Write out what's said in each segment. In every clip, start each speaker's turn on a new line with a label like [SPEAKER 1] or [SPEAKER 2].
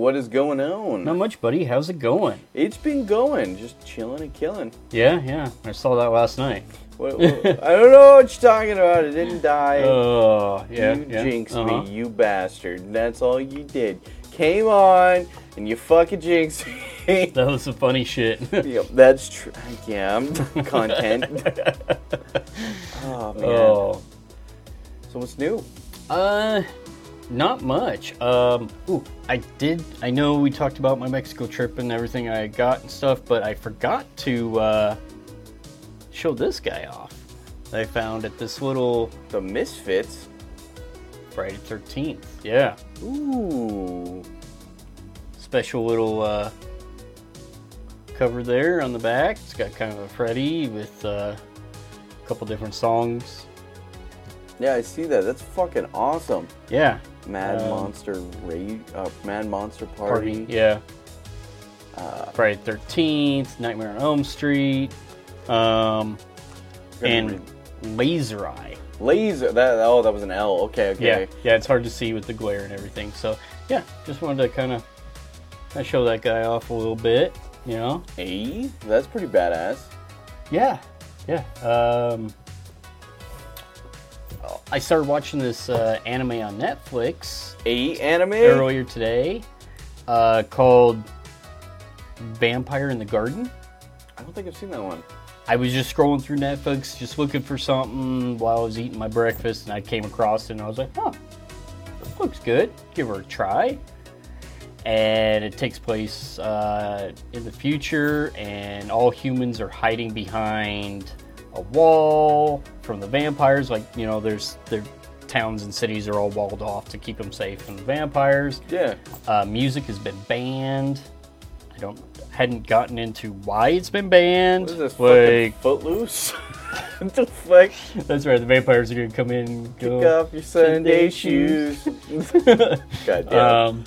[SPEAKER 1] what is going on?
[SPEAKER 2] Not much, buddy. How's it going?
[SPEAKER 1] It's been going, just chilling and killing.
[SPEAKER 2] Yeah, yeah. I saw that last night.
[SPEAKER 1] What, what- I don't know what you're talking about. It didn't die.
[SPEAKER 2] Oh, yeah.
[SPEAKER 1] you
[SPEAKER 2] yeah.
[SPEAKER 1] jinxed
[SPEAKER 2] uh-huh.
[SPEAKER 1] me, you bastard. That's all you did. Came on and you fucking jinxed me.
[SPEAKER 2] That was some funny shit.
[SPEAKER 1] yep, that's true. Yeah, I'm content. oh man.
[SPEAKER 2] oh.
[SPEAKER 1] So what's new?
[SPEAKER 2] Uh, not much. Um, ooh, I did. I know we talked about my Mexico trip and everything I got and stuff, but I forgot to uh, show this guy off. I found at this little
[SPEAKER 1] The Misfits.
[SPEAKER 2] Friday Thirteenth. Yeah,
[SPEAKER 1] Ooh.
[SPEAKER 2] special little uh, cover there on the back. It's got kind of a Freddy with uh, a couple different songs.
[SPEAKER 1] Yeah, I see that. That's fucking awesome.
[SPEAKER 2] Yeah,
[SPEAKER 1] Mad
[SPEAKER 2] Um,
[SPEAKER 1] Monster Raid, uh, Mad Monster
[SPEAKER 2] party.
[SPEAKER 1] Party.
[SPEAKER 2] Yeah.
[SPEAKER 1] Uh,
[SPEAKER 2] Friday Thirteenth, Nightmare on Elm Street, um, and Laser Eye.
[SPEAKER 1] Laser. That oh, that was an L. Okay, okay.
[SPEAKER 2] yeah, yeah. it's hard to see with the glare and everything. So yeah, just wanted to kind of kind of show that guy off a little bit. You know?
[SPEAKER 1] A. That's pretty badass.
[SPEAKER 2] Yeah, yeah. Um, I started watching this uh, anime on Netflix
[SPEAKER 1] A anime.
[SPEAKER 2] earlier today uh, called Vampire in the Garden.
[SPEAKER 1] I don't think I've seen that one.
[SPEAKER 2] I was just scrolling through Netflix, just looking for something while I was eating my breakfast, and I came across it, and I was like, "Huh, this looks good. Give her a try." And it takes place uh, in the future, and all humans are hiding behind a wall from the vampires. Like you know, there's their towns and cities are all walled off to keep them safe from the vampires.
[SPEAKER 1] Yeah.
[SPEAKER 2] Uh, music has been banned. I don't hadn't gotten into why it's been banned.
[SPEAKER 1] What is this?
[SPEAKER 2] Like
[SPEAKER 1] Footloose. what the fuck?
[SPEAKER 2] that's right, the vampires are gonna come in and
[SPEAKER 1] Pick up your Sunday
[SPEAKER 2] Sunday
[SPEAKER 1] shoes. God damn.
[SPEAKER 2] Um,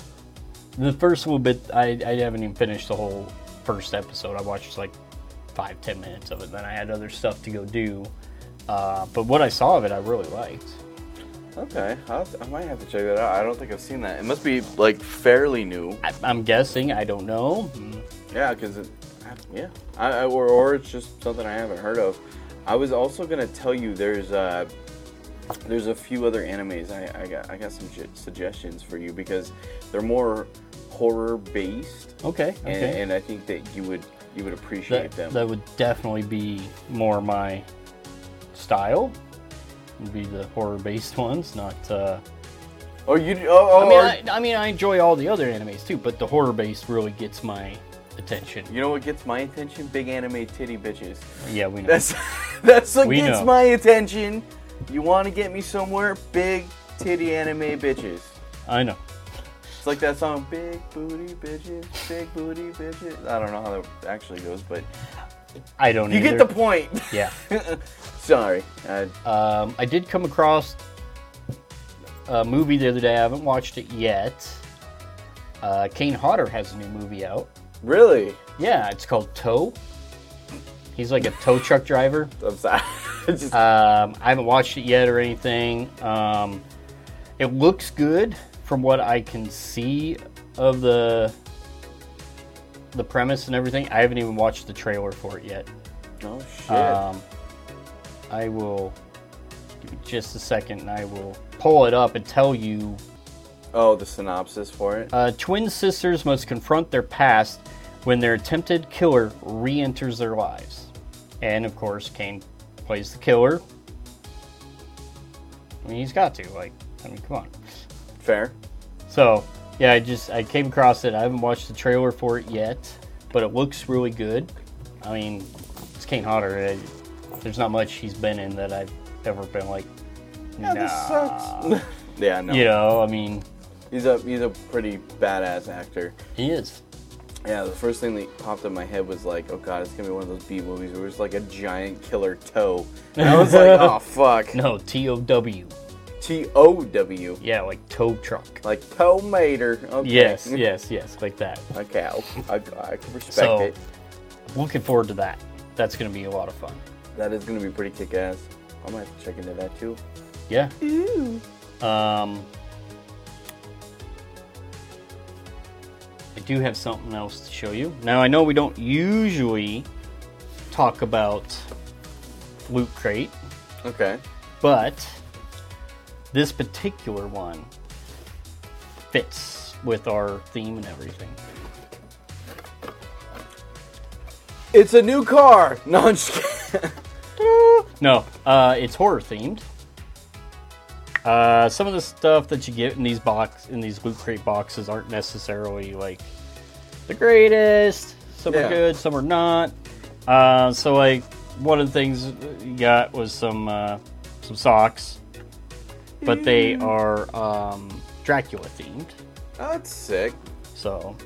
[SPEAKER 2] the first little bit, I, I haven't even finished the whole first episode. I watched like five, ten minutes of it. Then I had other stuff to go do. Uh, but what I saw of it, I really liked.
[SPEAKER 1] okay, I'll, I might have to check that out. I don't think I've seen that. It must be like fairly new.
[SPEAKER 2] I, I'm guessing. I don't know. Mm,
[SPEAKER 1] Yeah, because it, yeah, I, I, or or it's just something I haven't heard of. I was also gonna tell you there's uh there's a few other animes I, I got I got some j- suggestions for you because they're more horror based
[SPEAKER 2] Okay.
[SPEAKER 1] and,
[SPEAKER 2] Okay.
[SPEAKER 1] and I think that you would you would appreciate
[SPEAKER 2] that,
[SPEAKER 1] them.
[SPEAKER 2] that would definitely be more my style. Would be the horror-based ones, not. Uh,
[SPEAKER 1] oh, you oh, oh
[SPEAKER 2] I mean, I, I mean, I enjoy all the other animes too, but the horror-based really gets my attention.
[SPEAKER 1] you know what gets my attention? Big anime titty bitches.
[SPEAKER 2] Yeah, we know.
[SPEAKER 1] That's that's what
[SPEAKER 2] We
[SPEAKER 1] gets
[SPEAKER 2] know.
[SPEAKER 1] my attention. You want to get me somewhere? Big titty anime bitches.
[SPEAKER 2] I know.
[SPEAKER 1] It's like that song, Big Booty Bitches, Big Booty Bitches. I don't know how that actually goes, but
[SPEAKER 2] I don't.
[SPEAKER 1] you
[SPEAKER 2] either.
[SPEAKER 1] get the point.
[SPEAKER 2] Yeah.
[SPEAKER 1] Sorry. Uh,
[SPEAKER 2] Um, I did come across a movie the other day. I haven't watched it yet. Uh, Kane Hodder has a new movie out.
[SPEAKER 1] really?
[SPEAKER 2] Yeah, it's called Tow. He's like a tow truck driver.
[SPEAKER 1] I'm sorry. Just,
[SPEAKER 2] Um, I haven't watched it yet or anything. Um, it looks good from what I can see of the the premise and everything. I haven't even watched the trailer for it yet.
[SPEAKER 1] oh shit.
[SPEAKER 2] Um, I will give me just a second, and I will pull it up and tell you.
[SPEAKER 1] oh, the synopsis for it.
[SPEAKER 2] Uh, twin sisters must confront their past when their attempted killer re-enters their lives, and of course, Kane plays the killer. I mean, he's got to. Like, I mean, come on.
[SPEAKER 1] Fair.
[SPEAKER 2] So, yeah, I just I came across it. I haven't watched the trailer for it yet, but it looks really good. I mean, it's Kane Hodder. I, there's not much he's been in that I've ever been like,
[SPEAKER 1] Yeah, this sucks. yeah, no.
[SPEAKER 2] You know, I mean,
[SPEAKER 1] He's a he's a pretty badass actor.
[SPEAKER 2] he is.
[SPEAKER 1] Yeah, the first thing that popped in my head was like, oh god, it's gonna be one of those B movies where it's like a giant killer toe. And I was like, oh fuck.
[SPEAKER 2] No, T O W.
[SPEAKER 1] T O W.
[SPEAKER 2] Yeah, like tow truck.
[SPEAKER 1] Like Tow Mater. Okay.
[SPEAKER 2] Yes, yes, yes, like that.
[SPEAKER 1] Okay, I'll, I, I can respect
[SPEAKER 2] So-
[SPEAKER 1] it.
[SPEAKER 2] Looking forward to that. That's going to be a lot of fun.
[SPEAKER 1] That is gonna be pretty kick ass. I might have to check into that too.
[SPEAKER 2] Yeah.
[SPEAKER 1] Ooh.
[SPEAKER 2] Um, I do have something else to show you. Now I know we don't usually talk about Loot Crate,
[SPEAKER 1] Okay.
[SPEAKER 2] but this particular one fits with our theme and everything.
[SPEAKER 1] It's a new car. No, I'm just kidding.
[SPEAKER 2] No, uh, it's horror themed. Uh, some of the stuff that you get in these box in these loot crate boxes aren't necessarily like the greatest. Some
[SPEAKER 1] Yeah.
[SPEAKER 2] are good, some are not. Uh, so like one of the things you got was some uh, some socks, but they are um, Dracula themed.
[SPEAKER 1] Oh, that's sick.
[SPEAKER 2] So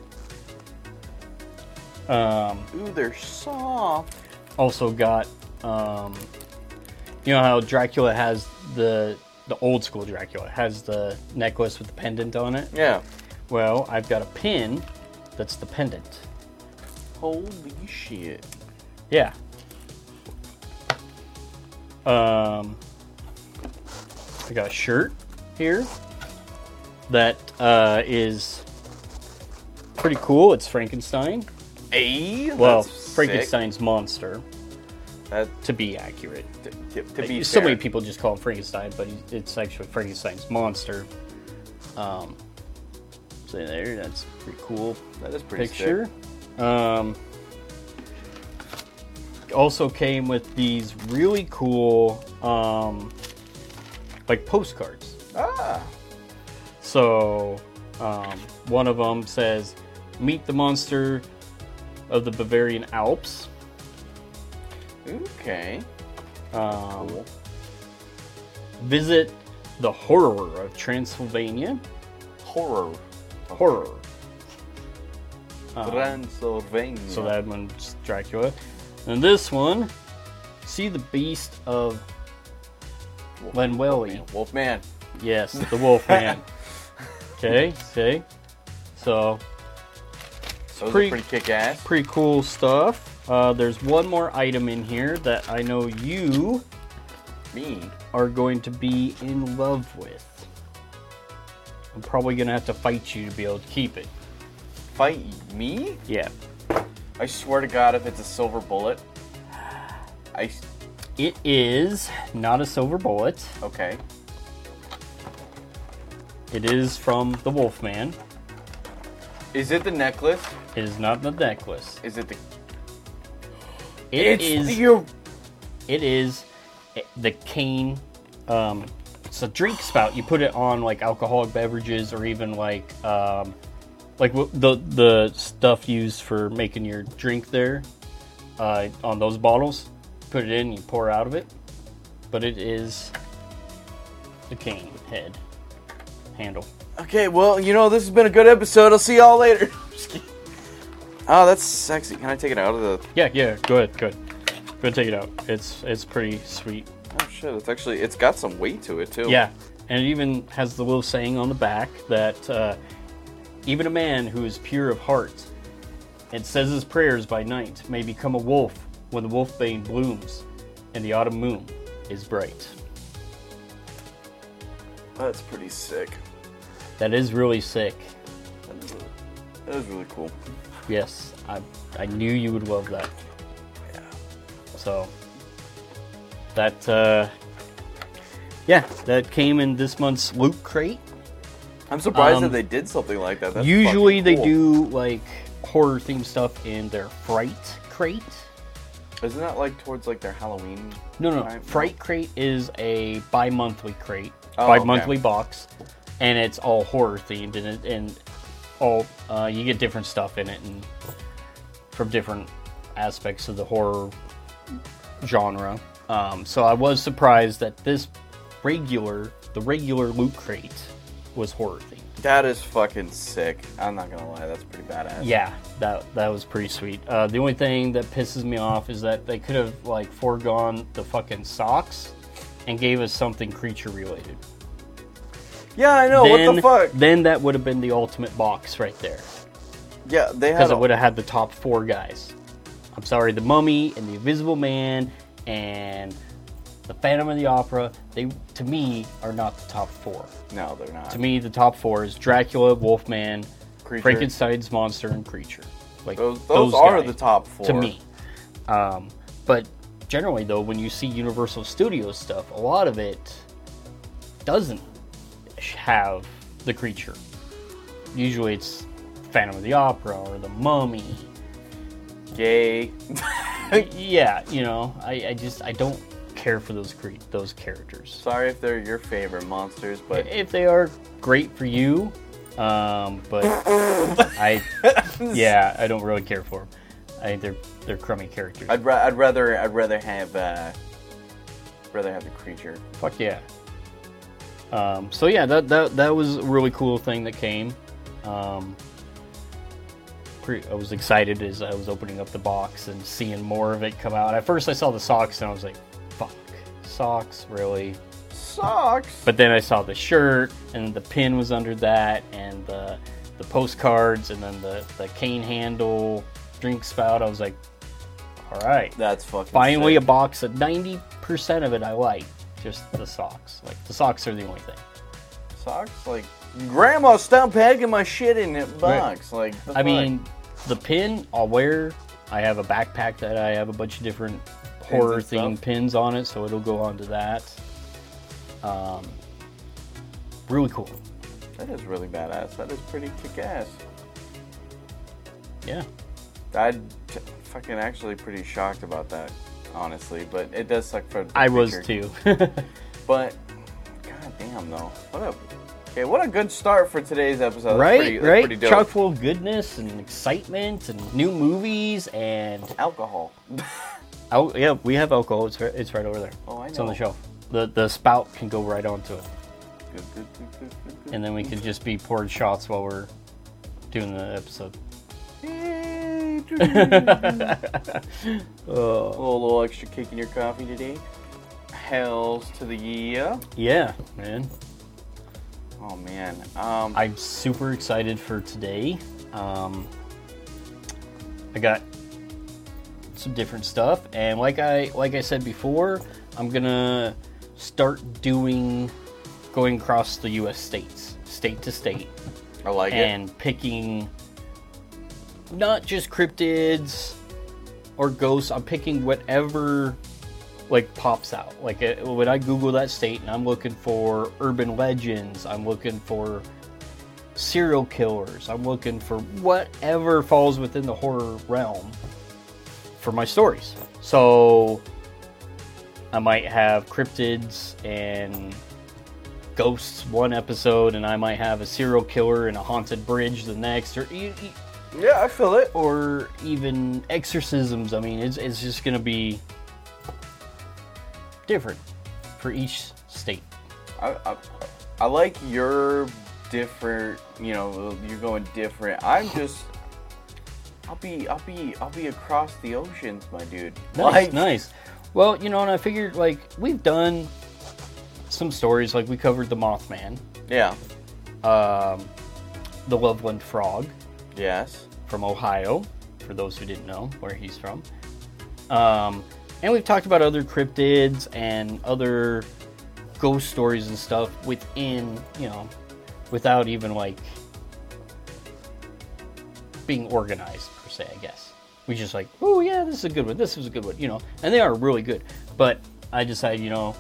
[SPEAKER 2] um,
[SPEAKER 1] Ooh, they're soft.
[SPEAKER 2] also got um, you know how Dracula has the the old school Dracula has the necklace with the pendant on it.
[SPEAKER 1] Yeah.
[SPEAKER 2] Well, I've got a pin that's the pendant.
[SPEAKER 1] Holy shit.
[SPEAKER 2] Yeah. Um, I got a shirt here that uh, is pretty cool. It's Frankenstein.
[SPEAKER 1] Hey.
[SPEAKER 2] Well,
[SPEAKER 1] that's sick.
[SPEAKER 2] Frankenstein's monster,
[SPEAKER 1] That,
[SPEAKER 2] to be accurate.
[SPEAKER 1] to, to, to be
[SPEAKER 2] so
[SPEAKER 1] fair.
[SPEAKER 2] many people just call him Frankenstein, but it's actually Frankenstein's monster. Um, so there, that's pretty cool
[SPEAKER 1] That is pretty
[SPEAKER 2] picture. Um, also came with these really cool, um, like postcards.
[SPEAKER 1] Ah.
[SPEAKER 2] So um, one of them says, "Meet the monster of the Bavarian Alps."
[SPEAKER 1] Okay.
[SPEAKER 2] Um,
[SPEAKER 1] Cool.
[SPEAKER 2] Visit the horror of Transylvania.
[SPEAKER 1] Horror.
[SPEAKER 2] Horror. Um,
[SPEAKER 1] Transylvania.
[SPEAKER 2] so that one's Dracula. And this one, see the beast of Llanwelly.
[SPEAKER 1] Wolfman.
[SPEAKER 2] Yes, the Wolfman. okay, see? So,
[SPEAKER 1] Those
[SPEAKER 2] pretty-
[SPEAKER 1] pretty kick ass.
[SPEAKER 2] pretty cool stuff. Uh, there's one more item in here that I know you
[SPEAKER 1] Me.
[SPEAKER 2] are going to be in love with. I'm probably going to have to fight you to be able to keep it.
[SPEAKER 1] Fight me?
[SPEAKER 2] Yeah.
[SPEAKER 1] I swear to God, if it's a silver bullet, I.
[SPEAKER 2] It is not a silver bullet.
[SPEAKER 1] Okay.
[SPEAKER 2] It is from the Wolfman.
[SPEAKER 1] Is it the necklace?
[SPEAKER 2] It is not the necklace.
[SPEAKER 1] Is it the?
[SPEAKER 2] It
[SPEAKER 1] it's
[SPEAKER 2] is.
[SPEAKER 1] the.
[SPEAKER 2] It is the cane. Um, it's a drink spout. You put it on like alcoholic beverages or even like um, like the the stuff used for making your drink there uh, on those bottles. Put it in, you pour out of it. But it is the cane head handle.
[SPEAKER 1] Okay, well, you know, this has been a good episode. I'll see y'all later. Oh, that's sexy. Can I take it out of the?
[SPEAKER 2] Yeah, yeah. Go ahead, go ahead. Go ahead, take it out. It's it's pretty sweet.
[SPEAKER 1] Oh shit! It's actually it's got some weight to it too.
[SPEAKER 2] Yeah, and it even has the little saying on the back that uh, even a man who is pure of heart and says his prayers by night may become a wolf when the wolfbane blooms and the autumn moon is bright.
[SPEAKER 1] That's pretty sick.
[SPEAKER 2] That is really sick.
[SPEAKER 1] That is really, that is really cool.
[SPEAKER 2] Yes, I I knew you would love that.
[SPEAKER 1] Yeah.
[SPEAKER 2] So that uh, yeah, that came in this month's loot crate.
[SPEAKER 1] I'm surprised
[SPEAKER 2] Um,
[SPEAKER 1] that they did something like that. That's
[SPEAKER 2] Usually
[SPEAKER 1] fucking
[SPEAKER 2] they do like horror themed stuff in their fright crate.
[SPEAKER 1] Isn't that like towards like their Halloween?
[SPEAKER 2] No, no,
[SPEAKER 1] time?
[SPEAKER 2] Fright Crate is a bi-monthly crate,
[SPEAKER 1] Oh,
[SPEAKER 2] bi-monthly
[SPEAKER 1] okay.
[SPEAKER 2] box, and it's all horror themed, and it, and all uh, you get different stuff in it, and from different aspects of the horror genre. Um, so I was surprised that this regular, the regular loot crate, was horror themed.
[SPEAKER 1] That is fucking sick. I'm not gonna lie, that's pretty badass.
[SPEAKER 2] Yeah, that that was pretty sweet. Uh, the only thing that pisses me off is that they could have like foregone the fucking socks and gave us something creature related.
[SPEAKER 1] Yeah, I know.
[SPEAKER 2] then,
[SPEAKER 1] what the fuck?
[SPEAKER 2] Then that would have been the ultimate box right there
[SPEAKER 1] Yeah, they
[SPEAKER 2] because
[SPEAKER 1] had.
[SPEAKER 2] it would have had the top four guys. I'm sorry, the Mummy and the Invisible Man and the Phantom of the Opera. They to me are not the top four.
[SPEAKER 1] No, they're not.
[SPEAKER 2] To me, the top four is Dracula, Wolfman,
[SPEAKER 1] Creature.
[SPEAKER 2] Frankenstein's monster and creature. Like
[SPEAKER 1] Those, those, are
[SPEAKER 2] guys,
[SPEAKER 1] the top four
[SPEAKER 2] to me. Um, but generally, though, when you see Universal Studios stuff, a lot of it doesn't have the creature. Usually, it's Phantom of the Opera or the Mummy.
[SPEAKER 1] Gay.
[SPEAKER 2] yeah, you know, I, I just I don't care for those cre- those characters.
[SPEAKER 1] Sorry if they're your favorite monsters, but
[SPEAKER 2] If they are great for you, um, but I yeah, I don't really care for them. I think they're they're crummy characters.
[SPEAKER 1] I'd, ra- I'd rather I'd rather have uh, rather have the creature.
[SPEAKER 2] Fuck yeah. Um, so yeah, that, that that was a really cool thing that came. Um, I was excited as I was opening up the box and seeing more of it come out. At first, I saw the socks and I was like, "Fuck, socks, really?"
[SPEAKER 1] Socks.
[SPEAKER 2] But then I saw the shirt and the pin was under that, and the the postcards, and then the the cane handle drink spout. I was like, "All right."
[SPEAKER 1] That's fucking.
[SPEAKER 2] Finally, a box of ninety percent of it I like. Just the socks. Like the socks are the only thing.
[SPEAKER 1] socks. Like, Grandma, stop packing my shit in that box. Like, the
[SPEAKER 2] I
[SPEAKER 1] fuck?
[SPEAKER 2] mean, the pin I'll wear. I have a backpack that I have a bunch of different horror
[SPEAKER 1] and
[SPEAKER 2] themed pins on it, so it'll go onto that. Um, really cool.
[SPEAKER 1] that is really badass. That is pretty kick ass.
[SPEAKER 2] Yeah.
[SPEAKER 1] I'd t- fucking actually pretty shocked about that, honestly. But it does suck for. The
[SPEAKER 2] I was too.
[SPEAKER 1] But, god damn though, what a okay, what a good start for today's episode. That's
[SPEAKER 2] right,
[SPEAKER 1] pretty, that's
[SPEAKER 2] right.
[SPEAKER 1] pretty dope.
[SPEAKER 2] Chock full of goodness and excitement and new movies and
[SPEAKER 1] Alcohol.
[SPEAKER 2] oh yeah, we have alcohol. It's right, it's right over there.
[SPEAKER 1] Oh, I know.
[SPEAKER 2] It's on the shelf. The the spout can go right onto it,
[SPEAKER 1] good, good, good, good, good,
[SPEAKER 2] and then we can just be pouring shots while we're doing the episode. Oh.
[SPEAKER 1] a little, little extra kick in your coffee today. Hells to the yeah.
[SPEAKER 2] Yeah, man.
[SPEAKER 1] Oh man. Um,
[SPEAKER 2] I'm super excited for today. Um, I got some different stuff, and like I like I said before, I'm gonna start doing going across the U.S. states, state to state,
[SPEAKER 1] I like it.
[SPEAKER 2] and picking not just cryptids or ghosts. I'm picking whatever like pops out. Like uh, when I Google that state and I'm looking for urban legends, I'm looking for serial killers, I'm looking for whatever falls within the horror realm for my stories. So I might have cryptids and ghosts one episode, and I might have a serial killer and a haunted bridge the next, or
[SPEAKER 1] Yeah, I feel it.
[SPEAKER 2] or even exorcisms. I mean, it's, it's just going to be different for each state.
[SPEAKER 1] I, I, I like your different. You know, you're going different. I'm just. I'll be, I'll be, I'll be across the oceans, my dude.
[SPEAKER 2] Nice,
[SPEAKER 1] Like,
[SPEAKER 2] nice. Well, you know, and I figured like we've done some stories, like we covered the Mothman,
[SPEAKER 1] Yeah.
[SPEAKER 2] um, the Loveland Frog
[SPEAKER 1] Yes.
[SPEAKER 2] from Ohio, for those who didn't know where he's from. Um, and we've talked about other cryptids and other ghost stories and stuff within, you know, without even like being organized se, I guess. We just like, oh yeah, this is a good one. This is a good one, you know, and they are really good. But I decided, you know,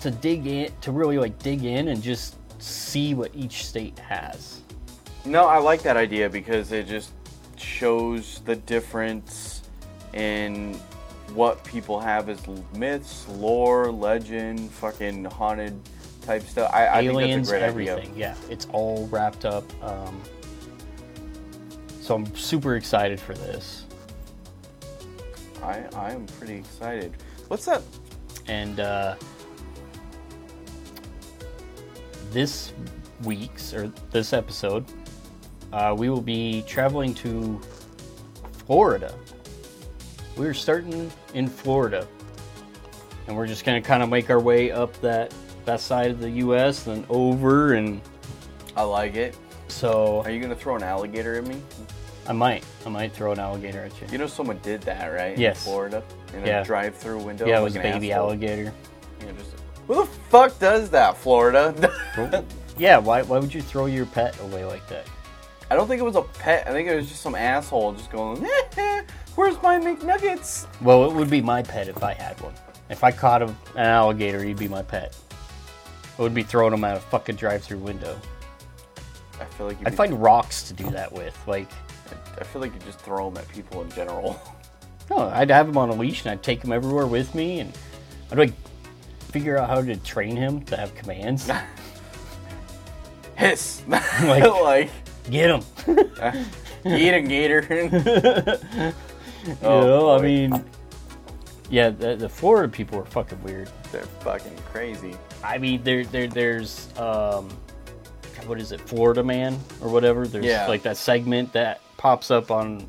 [SPEAKER 2] to dig in, to really like dig in and just see what each state has.
[SPEAKER 1] No, I like that idea because it just shows the difference in what people have as myths, lore, legend, fucking haunted type stuff. I, I think
[SPEAKER 2] aliens,
[SPEAKER 1] that's a great
[SPEAKER 2] everything.
[SPEAKER 1] idea.
[SPEAKER 2] Yeah, it's all wrapped up. Um, so I'm super excited for this.
[SPEAKER 1] I, I am pretty excited. What's up?
[SPEAKER 2] And uh, this week's or this episode, uh, we will be traveling to Florida. We're starting in Florida, and we're just gonna kind of make our way up that that side of the U.S. and over, and
[SPEAKER 1] I like it.
[SPEAKER 2] so
[SPEAKER 1] Are you gonna throw an alligator at me?
[SPEAKER 2] I might. I might throw an alligator at you.
[SPEAKER 1] You know someone did that, right?
[SPEAKER 2] Yes.
[SPEAKER 1] In Florida, in
[SPEAKER 2] Yeah.
[SPEAKER 1] a drive-through window.
[SPEAKER 2] yeah, it
[SPEAKER 1] like
[SPEAKER 2] was
[SPEAKER 1] an
[SPEAKER 2] baby
[SPEAKER 1] asshole.
[SPEAKER 2] alligator.
[SPEAKER 1] Know, just, who the fuck does that, Florida?
[SPEAKER 2] yeah, why, why would you throw your pet away like that?
[SPEAKER 1] I don't think it was a pet. I think it was just some asshole just going, "Where's my McNuggets?"
[SPEAKER 2] Well, it would be my pet if I had one. If I caught a, an alligator, he'd be my pet. I would be throwing him out a fucking drive-through window.
[SPEAKER 1] I feel like you'd
[SPEAKER 2] I'd find rocks to do that with. Like,
[SPEAKER 1] I feel like you just throw them at people in general.
[SPEAKER 2] no, I'd have him on a leash and I'd take him everywhere with me, and I'd like figure out how to train him to have commands.
[SPEAKER 1] Hiss,
[SPEAKER 2] Like-
[SPEAKER 1] like,
[SPEAKER 2] Get him.
[SPEAKER 1] eat a gator.
[SPEAKER 2] you
[SPEAKER 1] Oh,
[SPEAKER 2] know, I mean, yeah, the, the Florida people are fucking weird.
[SPEAKER 1] They're fucking crazy.
[SPEAKER 2] I mean, there, there, there's, um, what is it, Florida Man or whatever. There's
[SPEAKER 1] Yeah.
[SPEAKER 2] like that segment that pops up on.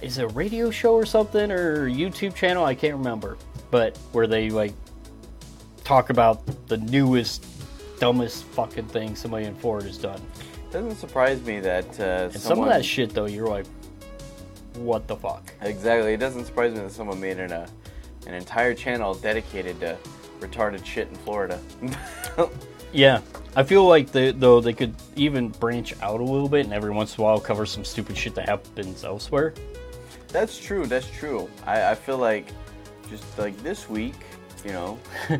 [SPEAKER 2] Is it a radio show or something or YouTube channel? I can't remember, but where they like talk about the newest, dumbest fucking thing somebody in Florida's done.
[SPEAKER 1] Doesn't surprise me that uh,
[SPEAKER 2] And some of that shit though, you're like, what the fuck?
[SPEAKER 1] exactly. It doesn't surprise me that someone made an uh, an entire channel dedicated to retarded shit in Florida.
[SPEAKER 2] Yeah, I feel like they, though they could even branch out a little bit and every once in a while cover some stupid shit that happens elsewhere.
[SPEAKER 1] That's true. That's true. I, I feel like just like this week, you know,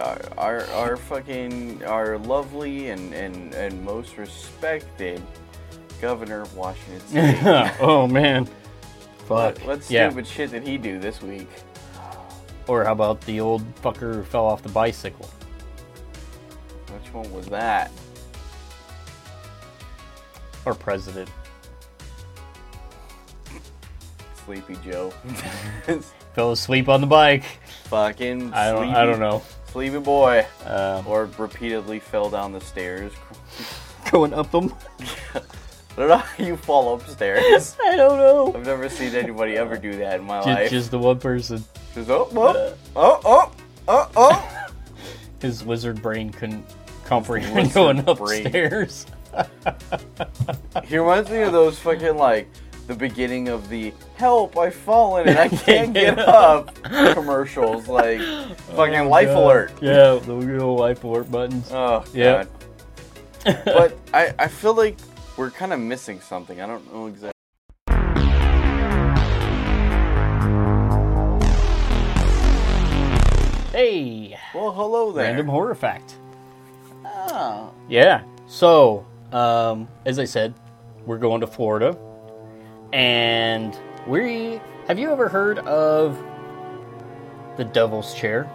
[SPEAKER 1] our, our our fucking our lovely and and and most respected governor of Washington State.
[SPEAKER 2] oh man, fuck.
[SPEAKER 1] what, what
[SPEAKER 2] yeah.
[SPEAKER 1] stupid shit did he do this week?
[SPEAKER 2] Or how about the old fucker who fell off the bicycle?
[SPEAKER 1] Which one was that?
[SPEAKER 2] Or president?
[SPEAKER 1] Sleepy Joe.
[SPEAKER 2] Fell asleep on the bike.
[SPEAKER 1] fucking
[SPEAKER 2] I don't.
[SPEAKER 1] sleepy,
[SPEAKER 2] I don't know.
[SPEAKER 1] Sleepy boy.
[SPEAKER 2] Um,
[SPEAKER 1] Or repeatedly fell down the stairs.
[SPEAKER 2] going up them.
[SPEAKER 1] I don't know how you fall upstairs.
[SPEAKER 2] I don't know.
[SPEAKER 1] I've never seen anybody ever do that in my
[SPEAKER 2] Just,
[SPEAKER 1] life.
[SPEAKER 2] just the one person.
[SPEAKER 1] Just, oh, oh, oh, oh, oh, oh.
[SPEAKER 2] His wizard brain couldn't
[SPEAKER 1] Wizard
[SPEAKER 2] going upstairs.
[SPEAKER 1] He reminds me of those fucking like the beginning of the "Help! I've fallen and I can't get up" commercials, like fucking oh, life
[SPEAKER 2] Oh, God.
[SPEAKER 1] alert.
[SPEAKER 2] Yeah, the little life alert buttons.
[SPEAKER 1] Oh yeah. but I I feel like we're kind of missing something. I don't know exactly.
[SPEAKER 2] Hey,
[SPEAKER 1] Well, hello there.
[SPEAKER 2] random horror fact.
[SPEAKER 1] Ah,
[SPEAKER 2] Yeah. So, um, as I said, we're going to Florida, and we have you ever heard of the Devil's Chair?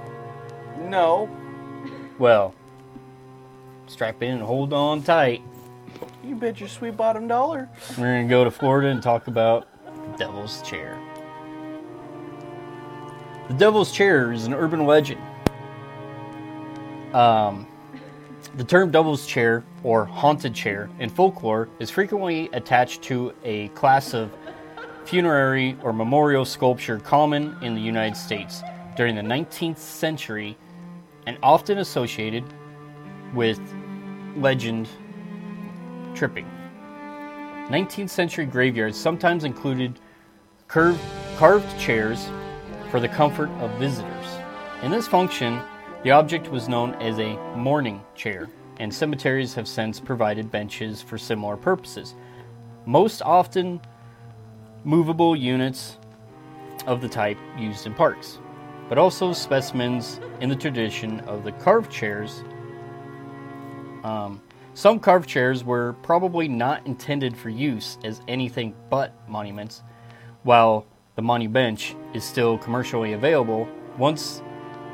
[SPEAKER 1] no.
[SPEAKER 2] Well, strap in and hold on tight.
[SPEAKER 1] You bet your sweet bottom dollar.
[SPEAKER 2] We're gonna go to Florida and talk about the Devil's Chair. The Devil's Chair is an urban legend. Um, the term Devil's Chair or haunted chair in folklore is frequently attached to a class of funerary or memorial sculpture common in the United States during the 19th century and often associated with legend tripping. 19th century graveyards sometimes included curved, carved chairs for the comfort of visitors. In this function, the object was known as a mourning chair, and cemeteries have since provided benches for similar purposes. Most often, movable units of the type used in parks, but also specimens in the tradition of the carved chairs um, some carved chairs were probably not intended for use as anything but monuments, while the Monu Bench is still commercially available. Once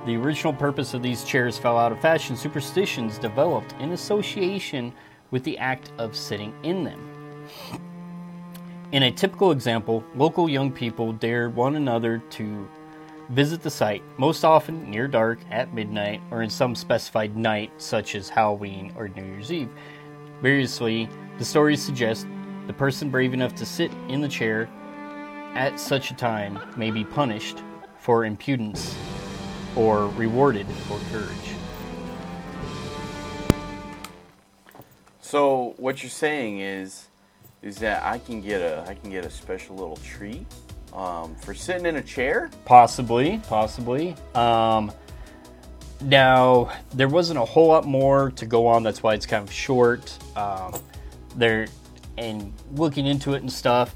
[SPEAKER 2] the original purpose of these chairs fell out of fashion, superstitions developed in association with the act of sitting in them. In a typical example, local young people dared one another to visit the site, most often near dark, at midnight, or in some specified night, such as Halloween or New Year's Eve. Variously, the stories suggest the person brave enough to sit in the chair at such a time may be punished for impudence or rewarded for courage.
[SPEAKER 1] So what you're saying is, is that I can get a I can get a special little treat um, for sitting in a chair.
[SPEAKER 2] Possibly, possibly. Um, now, there wasn't a whole lot more to go on. That's why it's kind of short. Um, there and looking into it and stuff,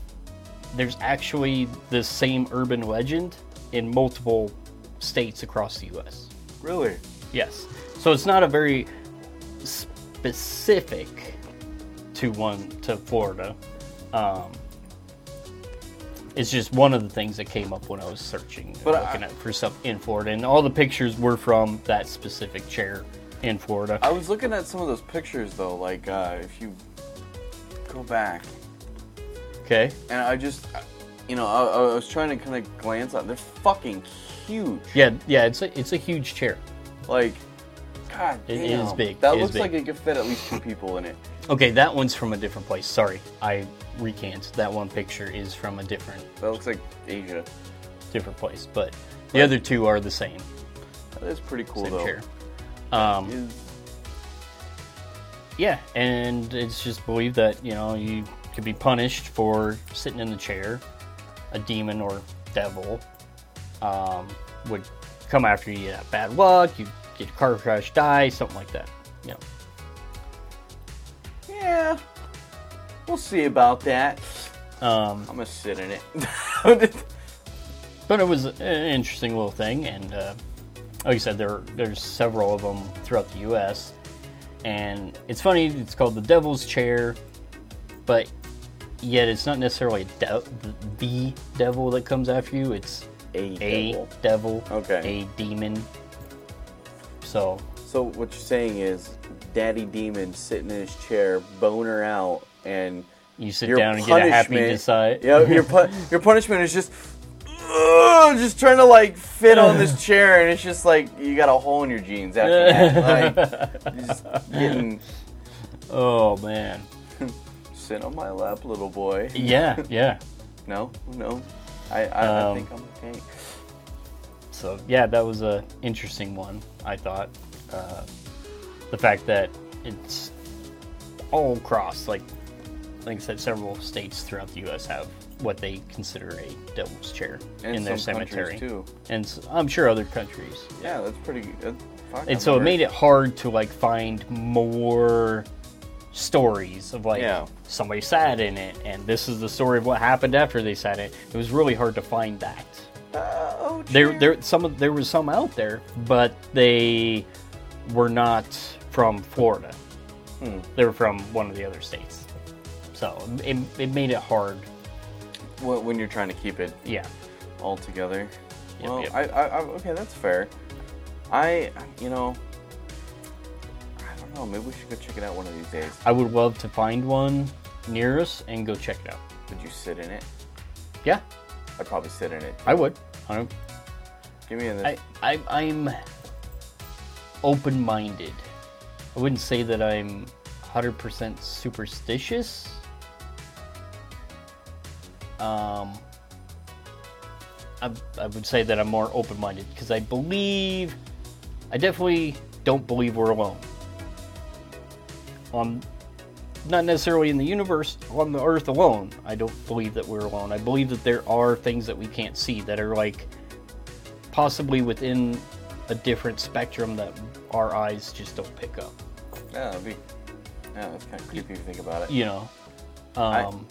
[SPEAKER 2] there's actually the same urban legend in multiple states across the U.S.
[SPEAKER 1] Really?
[SPEAKER 2] Yes. So it's not a very specific to one to Florida. Um, it's just one of the things that came up when I was searching,
[SPEAKER 1] But I-
[SPEAKER 2] looking at for stuff in Florida, and all the pictures were from that specific chair in Florida.
[SPEAKER 1] I was looking at some of those pictures though, like uh, if you go back,
[SPEAKER 2] Okay.
[SPEAKER 1] and I just, you know, I, I was trying to kind of glance at. They're fucking huge.
[SPEAKER 2] Yeah, yeah. It's a it's a huge chair.
[SPEAKER 1] Like, God
[SPEAKER 2] It
[SPEAKER 1] damn.
[SPEAKER 2] is big.
[SPEAKER 1] That
[SPEAKER 2] It is
[SPEAKER 1] looks
[SPEAKER 2] big.
[SPEAKER 1] like it could fit at least two people in it.
[SPEAKER 2] Okay, that one's from a different place. Sorry, I recant. That one picture is from a different
[SPEAKER 1] That looks like Asia.
[SPEAKER 2] different place, but the other two are the same.
[SPEAKER 1] That is pretty cool
[SPEAKER 2] same
[SPEAKER 1] though.
[SPEAKER 2] chair. Um,
[SPEAKER 1] Is-
[SPEAKER 2] Yeah, and it's just believed that you know you could be punished for sitting in the chair. A demon or devil um, would come after you. You have bad luck. You get a car crash, die, something like that. You know.
[SPEAKER 1] yeah, we'll see about that.
[SPEAKER 2] Um,
[SPEAKER 1] I'm gonna sit in it.
[SPEAKER 2] but it was an interesting little thing, and uh, like I said, there there's several of them throughout the U.S. And it's funny. It's called the Devil's Chair, but yet it's not necessarily de- the devil that comes after you. It's
[SPEAKER 1] a
[SPEAKER 2] a
[SPEAKER 1] devil.
[SPEAKER 2] devil,
[SPEAKER 1] Okay.
[SPEAKER 2] a demon. So
[SPEAKER 1] So what you're saying is, Daddy Demon sitting in his chair, boner out, and
[SPEAKER 2] you sit down and get a happy decide.
[SPEAKER 1] Yeah, your pu- your punishment is just, ugh, just trying to like fit on this chair, and it's just like you got a hole in your jeans after that. Like, just getting
[SPEAKER 2] oh man.
[SPEAKER 1] sit on my lap, little boy.
[SPEAKER 2] Yeah, yeah.
[SPEAKER 1] No, no, I I, I
[SPEAKER 2] Um,
[SPEAKER 1] think I'm okay.
[SPEAKER 2] So yeah, that was a interesting one. I thought uh, the fact that it's all across, like like I said, several states throughout the U.S. have what they consider a devil's chair
[SPEAKER 1] And
[SPEAKER 2] in their cemetery,
[SPEAKER 1] too.
[SPEAKER 2] and I'm sure other countries.
[SPEAKER 1] Yeah, that's pretty. Fuck,
[SPEAKER 2] And so it made it hard to like find more stories of like
[SPEAKER 1] Yeah.
[SPEAKER 2] somebody sat in it, and this is the story of what happened after they sat in it. It was really hard to find that.
[SPEAKER 1] Uh, oh,
[SPEAKER 2] There,
[SPEAKER 1] chair.
[SPEAKER 2] there, some there was some out there, but they were not from Florida.
[SPEAKER 1] Hmm.
[SPEAKER 2] They were from one of the other states. So it, it made it hard.
[SPEAKER 1] When when you're trying to keep it
[SPEAKER 2] Yeah.
[SPEAKER 1] all together.
[SPEAKER 2] Yep,
[SPEAKER 1] well,
[SPEAKER 2] yep.
[SPEAKER 1] I, I, I, okay, that's fair. I, you know, Know. Maybe we should go check it out one of these days.
[SPEAKER 2] I would love to find one near us and go check it out.
[SPEAKER 1] Would you sit in it?
[SPEAKER 2] Yeah,
[SPEAKER 1] I'd probably sit in it.
[SPEAKER 2] I would. I don't,
[SPEAKER 1] Give me in this.
[SPEAKER 2] I, I, I'm open-minded. I wouldn't say that I'm 100% superstitious. Um, I, I would say that I'm more open-minded because I believe, I definitely don't believe we're alone. On, not necessarily in the universe, on the Earth alone. I don't believe that we're alone. I believe that there are things that we can't see that are like possibly within a different spectrum that our eyes just don't pick up.
[SPEAKER 1] yeah, that'd be. Yeah, that's kind of creepy if you think about it.
[SPEAKER 2] You know, um,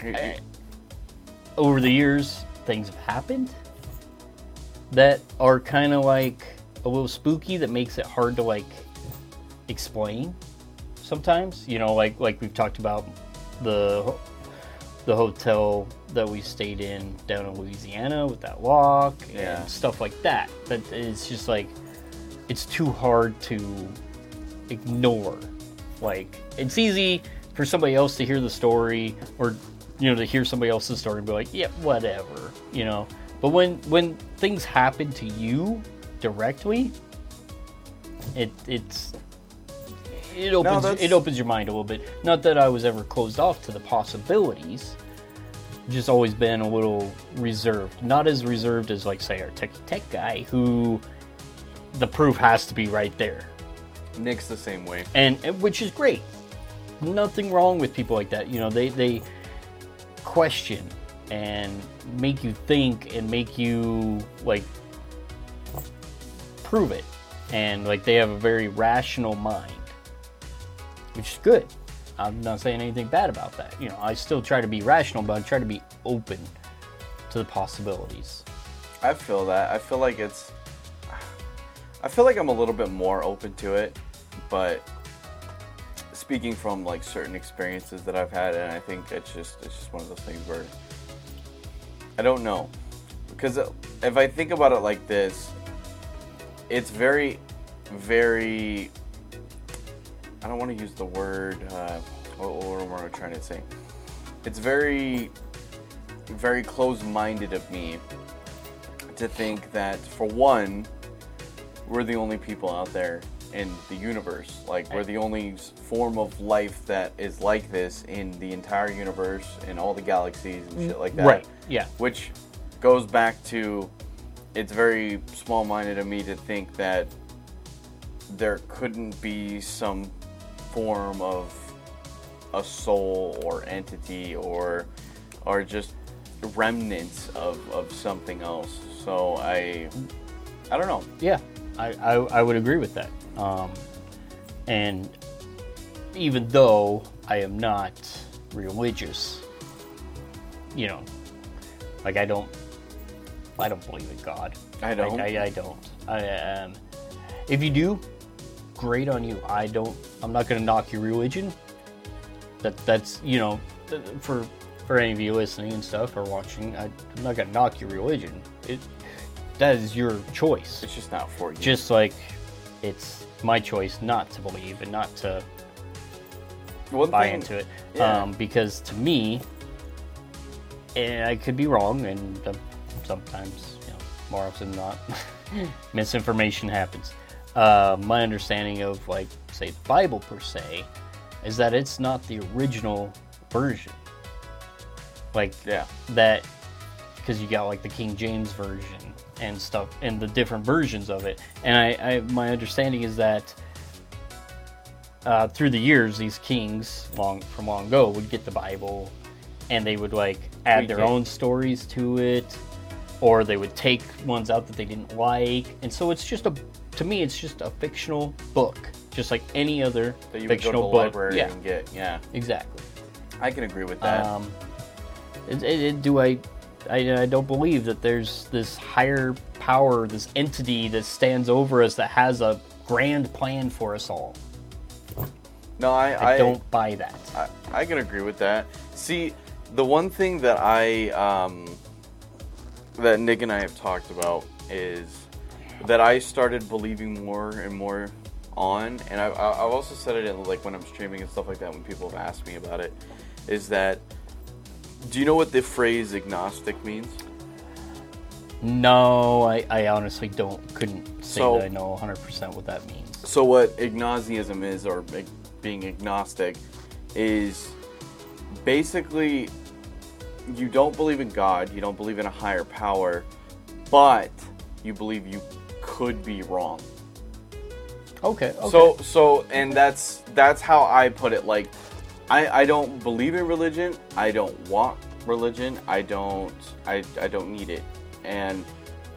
[SPEAKER 1] Here-
[SPEAKER 2] eh, over the years, things have happened that are kind of like a little spooky. That makes it hard to like explain. Sometimes, you know, like like we've talked about the the hotel that we stayed in down in Louisiana with that lock
[SPEAKER 1] Yeah.
[SPEAKER 2] and stuff like that. That it's just like it's too hard to ignore. Like it's easy for somebody else to hear the story or you know to hear somebody else's story and be like, "Yeah, whatever," you know. But when when things happen to you directly, it it's it opens
[SPEAKER 1] that's-
[SPEAKER 2] it opens your mind a little bit. Not that I was ever closed off to the possibilities. Just always been a little reserved. Not as reserved as like say our tech tech guy who the proof has to be right there.
[SPEAKER 1] Nick's the same way.
[SPEAKER 2] And and- which is great. Nothing wrong with people like that. You know, they they question and make you think and make you like prove it. And like they have a very rational mind. Which is good. I'm not saying anything bad about that. You know, I still try to be rational, but I try to be open to the possibilities.
[SPEAKER 1] I feel that. I feel like it's. I feel like I'm a little bit more open to it, but speaking from like certain experiences that I've had, and I think it's just it's just one of those things where I don't know because uh, if I think about it like this, it's very, very. I don't want to use the word. Uh, what, what am I trying to say? It's very, very close-minded of me to think that for one, we're the only people out there in the universe. Like we're the only form of life that is like this in the entire universe, in all the galaxies and shit like that.
[SPEAKER 2] Right. Yeah.
[SPEAKER 1] Which goes back to it's very small-minded of me to think that there couldn't be some form of a soul or entity or or just remnants of, of something else. So I I don't know.
[SPEAKER 2] Yeah, I, I, I would agree with that. Um, and even though I am not religious, you know, like I don't, I don't believe in God.
[SPEAKER 1] I don't.
[SPEAKER 2] I, I, I don't. I, um, if you do, great on you. I don't. I'm not going to knock your religion. That that's you know, for for any of you listening and stuff or watching, I, I'm not going to knock your religion. It that is your choice
[SPEAKER 1] It's just not for you.
[SPEAKER 2] just like it's my choice not to believe and not to
[SPEAKER 1] One
[SPEAKER 2] buy
[SPEAKER 1] thing-
[SPEAKER 2] into it
[SPEAKER 1] yeah.
[SPEAKER 2] um, because to me and i could be wrong and uh, sometimes you know more often than not misinformation happens uh, my understanding of like say the bible per se is that it's not the original version like
[SPEAKER 1] Yeah.
[SPEAKER 2] that because you got like the King James version and stuff and the different versions of it. And I, I my understanding is that uh, through the years, these kings long from long ago would get the Bible and they would like add their own stories to it, or they would take ones out that they didn't like. And so it's just a to me, it's just a fictional book, just like any other
[SPEAKER 1] that you would go to the
[SPEAKER 2] fictional book.
[SPEAKER 1] library
[SPEAKER 2] Yeah,
[SPEAKER 1] and get. Yeah,
[SPEAKER 2] exactly.
[SPEAKER 1] I can agree with that.
[SPEAKER 2] Um, it, it, it- do I, I? I don't believe that there's this higher power, this entity that stands over us that has a grand plan for us all.
[SPEAKER 1] no, I,
[SPEAKER 2] I,
[SPEAKER 1] I
[SPEAKER 2] don't buy that.
[SPEAKER 1] I, I can agree with that. See, the one thing that I um, that Nick and I have talked about is that I started believing more and more on, and I, I- I've also said it in like when I'm streaming and stuff like that when people have asked me about it, is that do you know what the phrase agnostic means?
[SPEAKER 2] No, I, I honestly don't. Couldn't say
[SPEAKER 1] So-
[SPEAKER 2] that I know 100% what that means.
[SPEAKER 1] So what agnosticism is, or ag- being agnostic, is basically you don't believe in God, you don't believe in a higher power, but you believe you could be wrong.
[SPEAKER 2] Okay. okay.
[SPEAKER 1] So so and that's that's how I put it. Like I I don't believe in religion. I don't want religion. I don't I I don't need it. And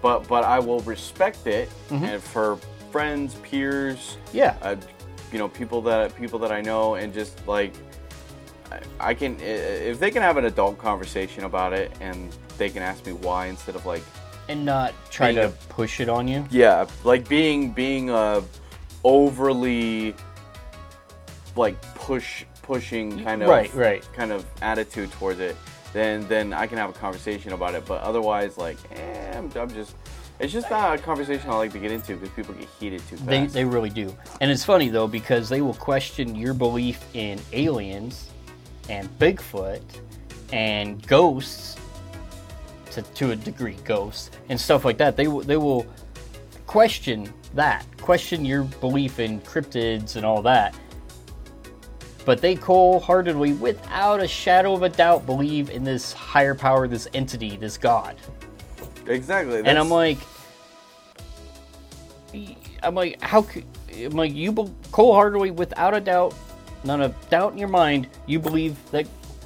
[SPEAKER 1] but but I will respect it and for friends, peers,
[SPEAKER 2] yeah.
[SPEAKER 1] uh, you know, people that people that I know, and just like I, I can, if they can have an adult conversation about it, and they can ask me why instead of like,
[SPEAKER 2] and not try
[SPEAKER 1] being
[SPEAKER 2] to push it on you.
[SPEAKER 1] yeah, like being being a overly like push pushing kind of
[SPEAKER 2] Right, right.
[SPEAKER 1] kind of attitude towards it, then then I can have a conversation about it. But otherwise, like, eh, I'm, I'm just. It's just not a conversation I like to get into because people get heated too fast.
[SPEAKER 2] They, they really do. And it's funny though because they will question your belief in aliens and Bigfoot and ghosts to, to a degree, ghosts and stuff like that. They will they will question that, question your belief in cryptids and all that. But they cold-heartedly, without a shadow of a doubt, believe in this higher power, this entity, this God.
[SPEAKER 1] exactly.
[SPEAKER 2] And I'm like, I'm like, how could, I'm like, you be- cold-heartedly, without a doubt, not a doubt in your mind, you believe that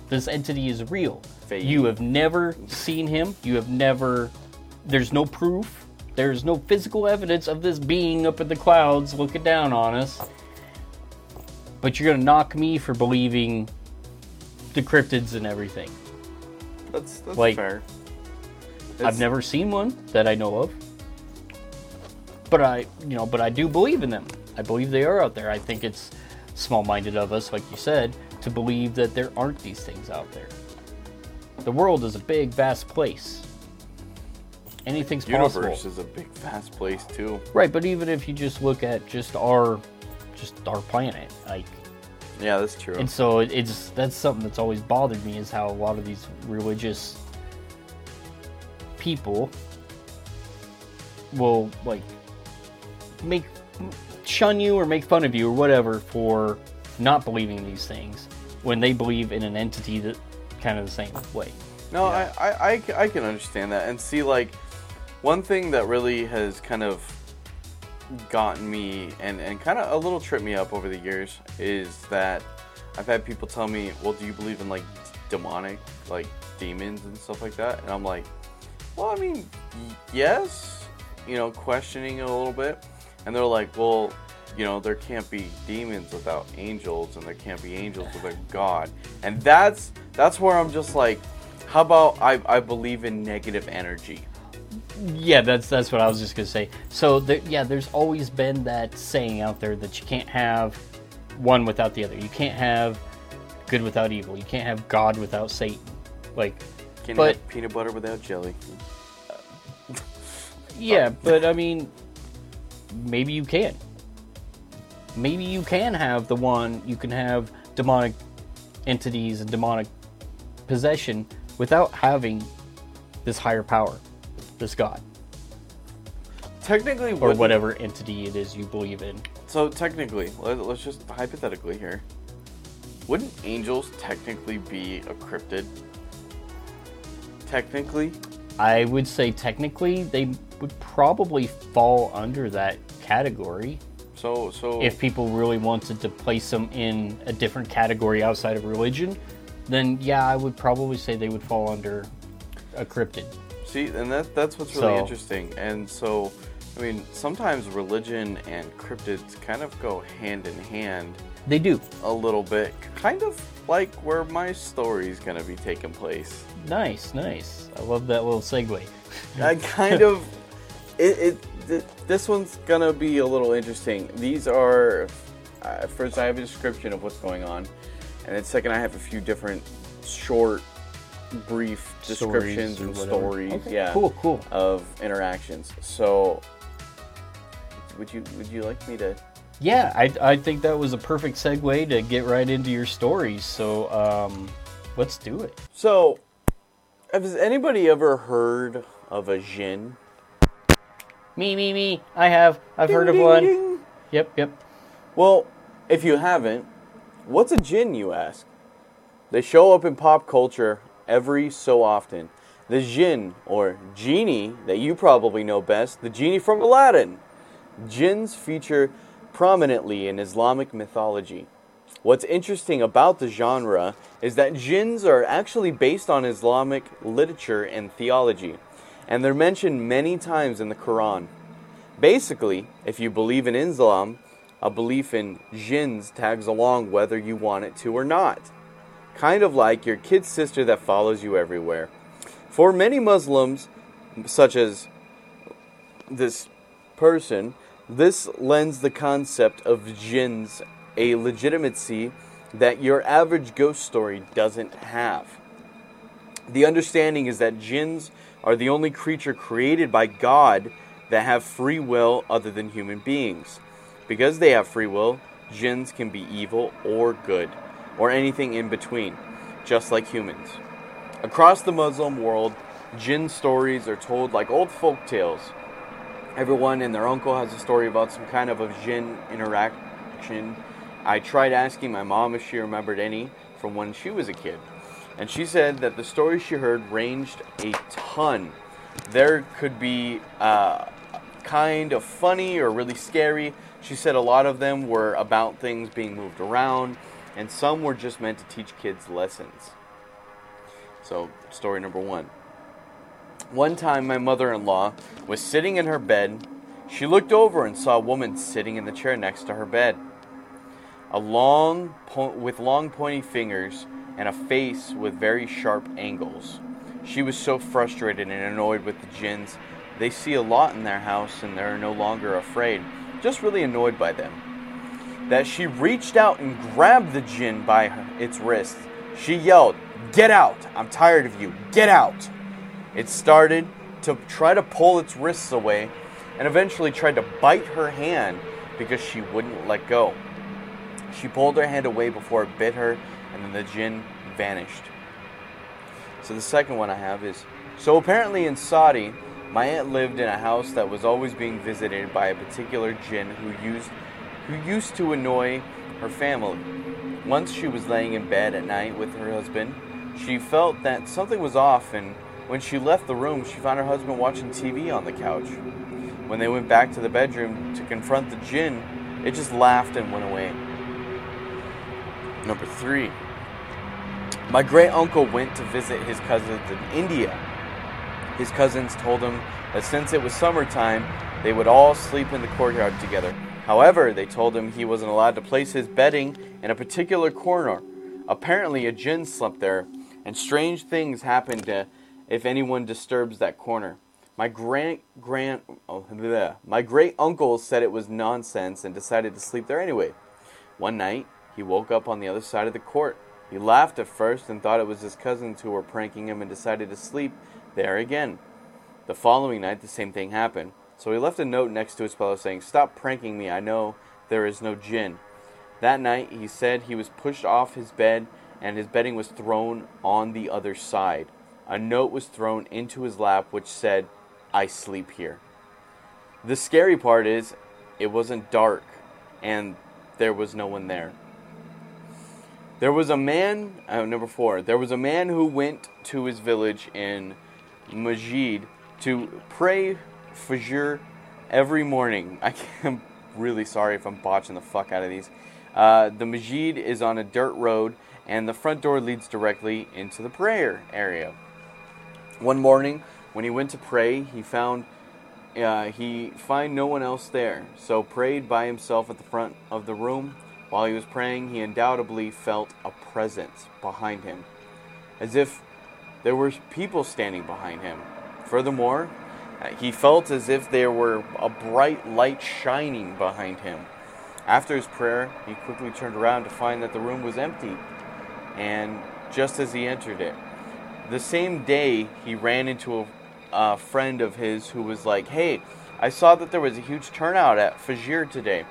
[SPEAKER 2] this entity is real.
[SPEAKER 1] Fake.
[SPEAKER 2] You have never seen him. You have never. There's no proof. There's no physical evidence of this being up in the clouds looking down on us. But you're gonna knock me for believing the cryptids and everything.
[SPEAKER 1] That's that's
[SPEAKER 2] Like,
[SPEAKER 1] fair.
[SPEAKER 2] I've never seen one that I know of. But I, you know, but I do believe in them. I believe they are out there. I think it's small-minded of us, like you said, to believe that there aren't these things out there. The world is a big, vast place. Anything's possible.
[SPEAKER 1] universe is a big, fast place too.
[SPEAKER 2] Right, but even if you just look at just our, just our planet, like,
[SPEAKER 1] Yeah, that's true.
[SPEAKER 2] and so it- it's that's something that's always bothered me is how a lot of these religious people will like make shun you or make fun of you or whatever for not believing these things when they believe in an entity that kind of the same way.
[SPEAKER 1] No, I I I can understand that. And see, like, one thing that really has kind of gotten me and, and kind of a little tripped me up over the years is that I've had people tell me, well, do you believe in, like, demonic, like, demons and stuff like that? And I'm like, well, I mean, yes, you know, questioning it a little bit. And they're like, well, you know, there can't be demons without angels, and there can't be angels without God. And that's that's where I'm just like, how about I, I believe in negative energy?
[SPEAKER 2] Yeah, that's that's what I was just gonna say. So there, yeah, there's always been that saying out there that you can't have one without the other. You can't have good without evil. You can't have God without Satan. Like,
[SPEAKER 1] Can't
[SPEAKER 2] But-
[SPEAKER 1] have peanut butter without jelly.
[SPEAKER 2] yeah, but I mean, maybe you can. Maybe you can have the one. You can have demonic entities and demonic possession without having this higher power, this God,
[SPEAKER 1] Technically,
[SPEAKER 2] or whatever entity it is you believe in.
[SPEAKER 1] So technically, let's just hypothetically here. Wouldn't angels technically be a cryptid? Technically,
[SPEAKER 2] I would say technically they would probably fall under that category
[SPEAKER 1] so so
[SPEAKER 2] if people really wanted to place them in a different category outside of religion. Then yeah, I would probably say they would fall under a cryptid.
[SPEAKER 1] See, and that that's what's really
[SPEAKER 2] So-
[SPEAKER 1] interesting. And so, I mean, sometimes religion and cryptids kind of go hand in hand
[SPEAKER 2] They do.
[SPEAKER 1] a little bit, kind of like where my story is gonna be taking place.
[SPEAKER 2] Nice, nice. I love that little segue.
[SPEAKER 1] I kind of, it, it th- this one's gonna be a little interesting. These are, uh, first I have a description of what's going on, and then second I have a few different short, brief descriptions
[SPEAKER 2] Stories
[SPEAKER 1] and
[SPEAKER 2] whatever.
[SPEAKER 1] stories.
[SPEAKER 2] Okay,
[SPEAKER 1] Yeah,
[SPEAKER 2] Cool, cool.
[SPEAKER 1] of interactions. So, would you would you like me to?
[SPEAKER 2] Yeah, I, I think that was a perfect segue to get right into your stories. So um, let's do it.
[SPEAKER 1] So, has anybody ever heard of a Jinn?
[SPEAKER 2] Me, me, me. I have. I've heard of
[SPEAKER 1] Ding,
[SPEAKER 2] one.
[SPEAKER 1] ding, ding.
[SPEAKER 2] Yep, yep.
[SPEAKER 1] Well, if you haven't, what's a Jinn, you ask? They show up in pop culture every so often. The Jinn, or genie, that you probably know best, the genie from Aladdin. Jinns feature prominently in Islamic mythology. What's interesting about the genre is that jinns are actually based on Islamic literature and theology, and they're mentioned many times in the Quran. Basically, if you believe in Islam, a belief in jinns tags along whether you want it to or not. Kind of like your kid sister that follows you everywhere. For many Muslims, such as this person, this lends the concept of jinns a legitimacy that your average ghost story doesn't have. The understanding is that jinns are the only creature created by God that have free will other than human beings. Because they have free will, jinns can be evil or good, or anything in between, just like humans. Across the Muslim world, jinn stories are told like old folk tales. Everyone and their uncle has a story about some kind of a jinn interaction. I tried asking my mom if she remembered any from when she was a kid, and she said that the stories she heard ranged a ton. There could be uh, kind of funny or really scary. She said a lot of them were about things being moved around, and some were just meant to teach kids lessons. So, story number one. One time, my mother in law was sitting in her bed. She looked over and saw a woman sitting in the chair next to her bed. a long po- with long pointy fingers and a face with very sharp angles. She was so frustrated and annoyed with the jinns. They see a lot in their house and they're no longer afraid, just really annoyed by them. That she reached out and grabbed the jinn by its wrist. She yelled, Get out! I'm tired of you! Get out! It started to try to pull its wrists away and eventually tried to bite her hand because she wouldn't let go. She pulled her hand away before it bit her, and then the jinn vanished. So the second one I have is so apparently in Saudi, my aunt lived in a house that was always being visited by a particular jinn who used who used to annoy her family. Once she was laying in bed at night with her husband, she felt that something was off and when she left the room, she found her husband watching TV on the couch. When they went back to the bedroom to confront the jinn, it just laughed and went away. Number three. My great uncle went to visit his cousins in India. His cousins told him that since it was summertime, they would all sleep in the courtyard together. However, they told him he wasn't allowed to place his bedding in a particular corner. Apparently, a jinn slept there, and strange things happened to if anyone disturbs that corner. My grand grand oh, bleh. my great uncle said it was nonsense and decided to sleep there anyway. One night, he woke up on the other side of the court. He laughed at first and thought it was his cousins who were pranking him and decided to sleep there again. The following night, the same thing happened. So he left a note next to his pillow saying, Stop pranking me, I know there is no jinn. That night, he said he was pushed off his bed and his bedding was thrown on the other side. A note was thrown into his lap which said, I sleep here. The scary part is, it wasn't dark and there was no one there. There was a man, uh, number four, there was a man who went to his village in Majid to pray Fajr every morning. I am really sorry if I'm botching the fuck out of these. Uh, the Majid is on a dirt road, and the front door leads directly into the prayer area. One morning, when he went to pray, he found uh, he find no one else there, so prayed by himself at the front of the room. While he was praying, he undoubtedly felt a presence behind him, as if there were people standing behind him. Furthermore, he felt as if there were a bright light shining behind him. After his prayer, he quickly turned around to find that the room was empty, and just as he entered it, the same day he ran into a, a friend of his who was like, "Hey, I saw that there was a huge turnout at Fajr today.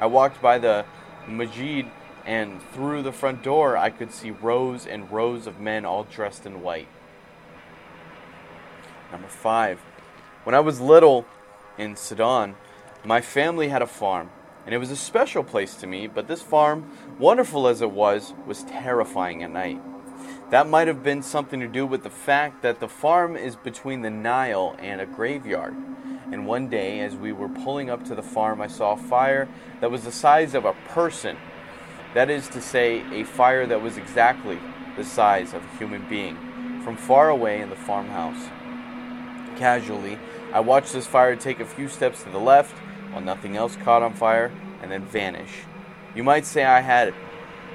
[SPEAKER 1] I walked by the Majid, and through the front door, I could see rows and rows of men all dressed in white. Number five. When I was little in Sudan, my family had a farm, and it was a special place to me, but this farm, wonderful as it was, was terrifying at night. That might have been something to do with the fact that the farm is between the Nile and a graveyard. And one day, as we were pulling up to the farm, I saw a fire that was the size of a person. That is to say, a fire that was exactly the size of a human being, from far away in the farmhouse. Casually, I watched this fire take a few steps to the left while nothing else caught on fire and then vanish. You might say I had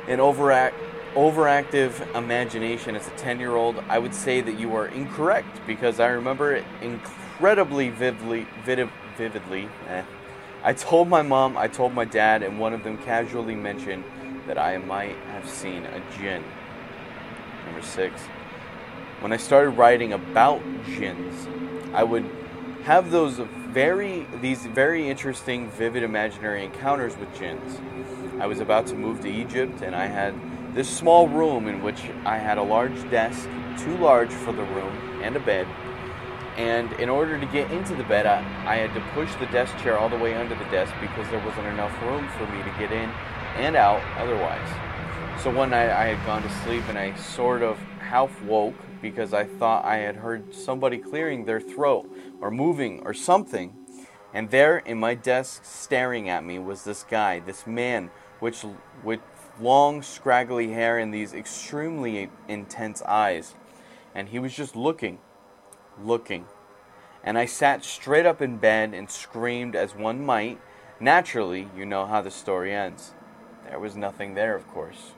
[SPEAKER 1] an overact, overactive imagination as a 10 year old. I would say that you are incorrect because I remember it incredibly vividly. Vivid, vividly eh. I told my mom, I told my dad, and one of them casually mentioned that I might have seen a jinn. Number six. When I started writing about jinns, I would have those very these very interesting, vivid imaginary encounters with jinns. I was about to move to Egypt, and I had this small room in which I had a large desk, too large for the room, and a bed. And in order to get into the bed, I, I had to push the desk chair all the way under the desk because there wasn't enough room for me to get in and out otherwise. So one night I had gone to sleep and I sort of half woke because I thought I had heard somebody clearing their throat or moving or something. And there in my desk staring at me was this guy, this man, which with long scraggly hair and these extremely intense eyes. And he was just looking, looking. And I sat straight up in bed and screamed as one might. Naturally, you know how the story ends. there was nothing there, of course.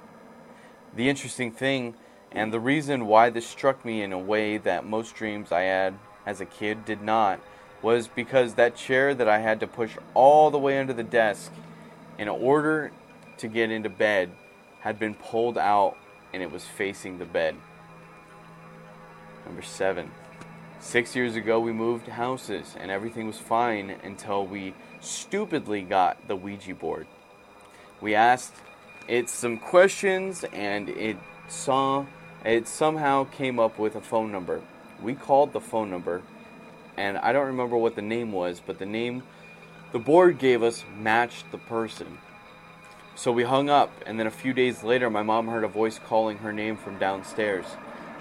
[SPEAKER 1] The interesting thing, and the reason why this struck me in a way that most dreams I had as a kid did not, was because that chair that I had to push all the way under the desk in order to get into bed had been pulled out and it was facing the bed. Number seven. Six years ago, we moved houses and everything was fine until we stupidly got the Ouija board. We asked it some questions and it saw it somehow came up with a phone number. We called the phone number and I don't remember what the name was, but the name the board gave us matched the person. So we hung up, and then a few days later, my mom heard a voice calling her name from downstairs.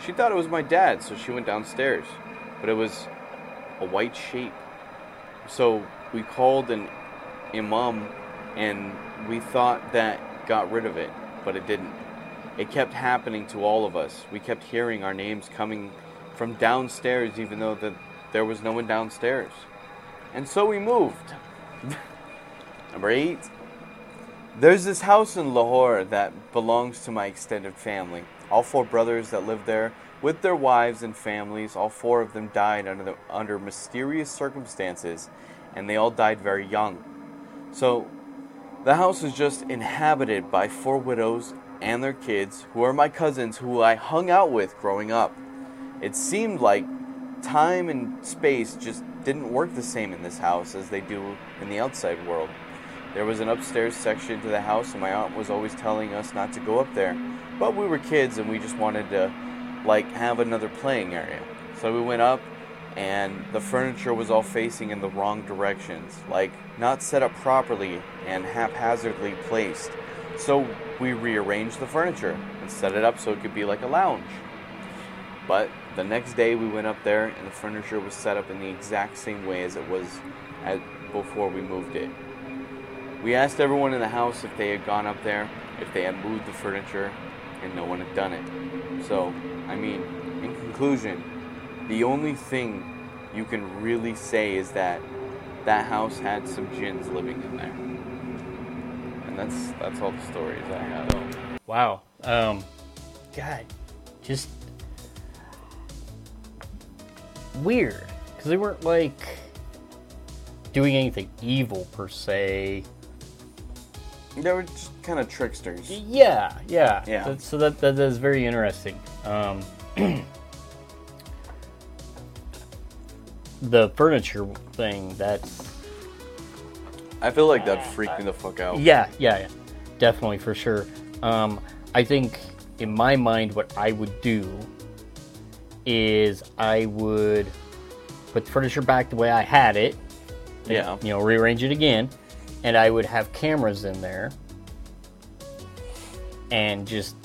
[SPEAKER 1] She thought it was my dad, so she went downstairs, but it was a white shape. So we called an imam, and we thought that got rid of it, but it didn't. It kept happening to all of us. We kept hearing our names coming from downstairs, even though the, there was no one downstairs. And so we moved. Number eight. There's this house in Lahore that belongs to my extended family. All four brothers that live there with their wives and families, all four of them died under, the, under mysterious circumstances, and they all died very young. So, the house is just inhabited by four widows and their kids, who are my cousins who I hung out with growing up. It seemed like time and space just didn't work the same in this house as they do in the outside world. There was an upstairs section to the house, and my aunt was always telling us not to go up there. But we were kids, and we just wanted to, like, have another playing area. So we went up, and the furniture was all facing in the wrong directions, like, not set up properly and haphazardly placed. So we rearranged the furniture and set it up so it could be like a lounge. But the next day we went up there, and the furniture was set up in the exact same way as it was at, before we moved it. We asked everyone in the house if they had gone up there, if they had moved the furniture, and no one had done it. So, I mean, in conclusion, the only thing you can really say is that that house had some jinns living in there. And that's that's all the stories I have.
[SPEAKER 2] Wow. Um, God, just weird because they weren't like doing anything evil per se.
[SPEAKER 1] They were just kind of tricksters.
[SPEAKER 2] Yeah, yeah,
[SPEAKER 1] Yeah.
[SPEAKER 2] That- so that that is very interesting. Um, the furniture thing. That's
[SPEAKER 1] I feel like that freaked me the fuck out.
[SPEAKER 2] yeah, yeah, yeah, definitely for sure. Um, I think in my mind, what I would do is I would put the furniture back the way I had it.
[SPEAKER 1] Yeah.
[SPEAKER 2] You know, rearrange it again, and I would have cameras in there and just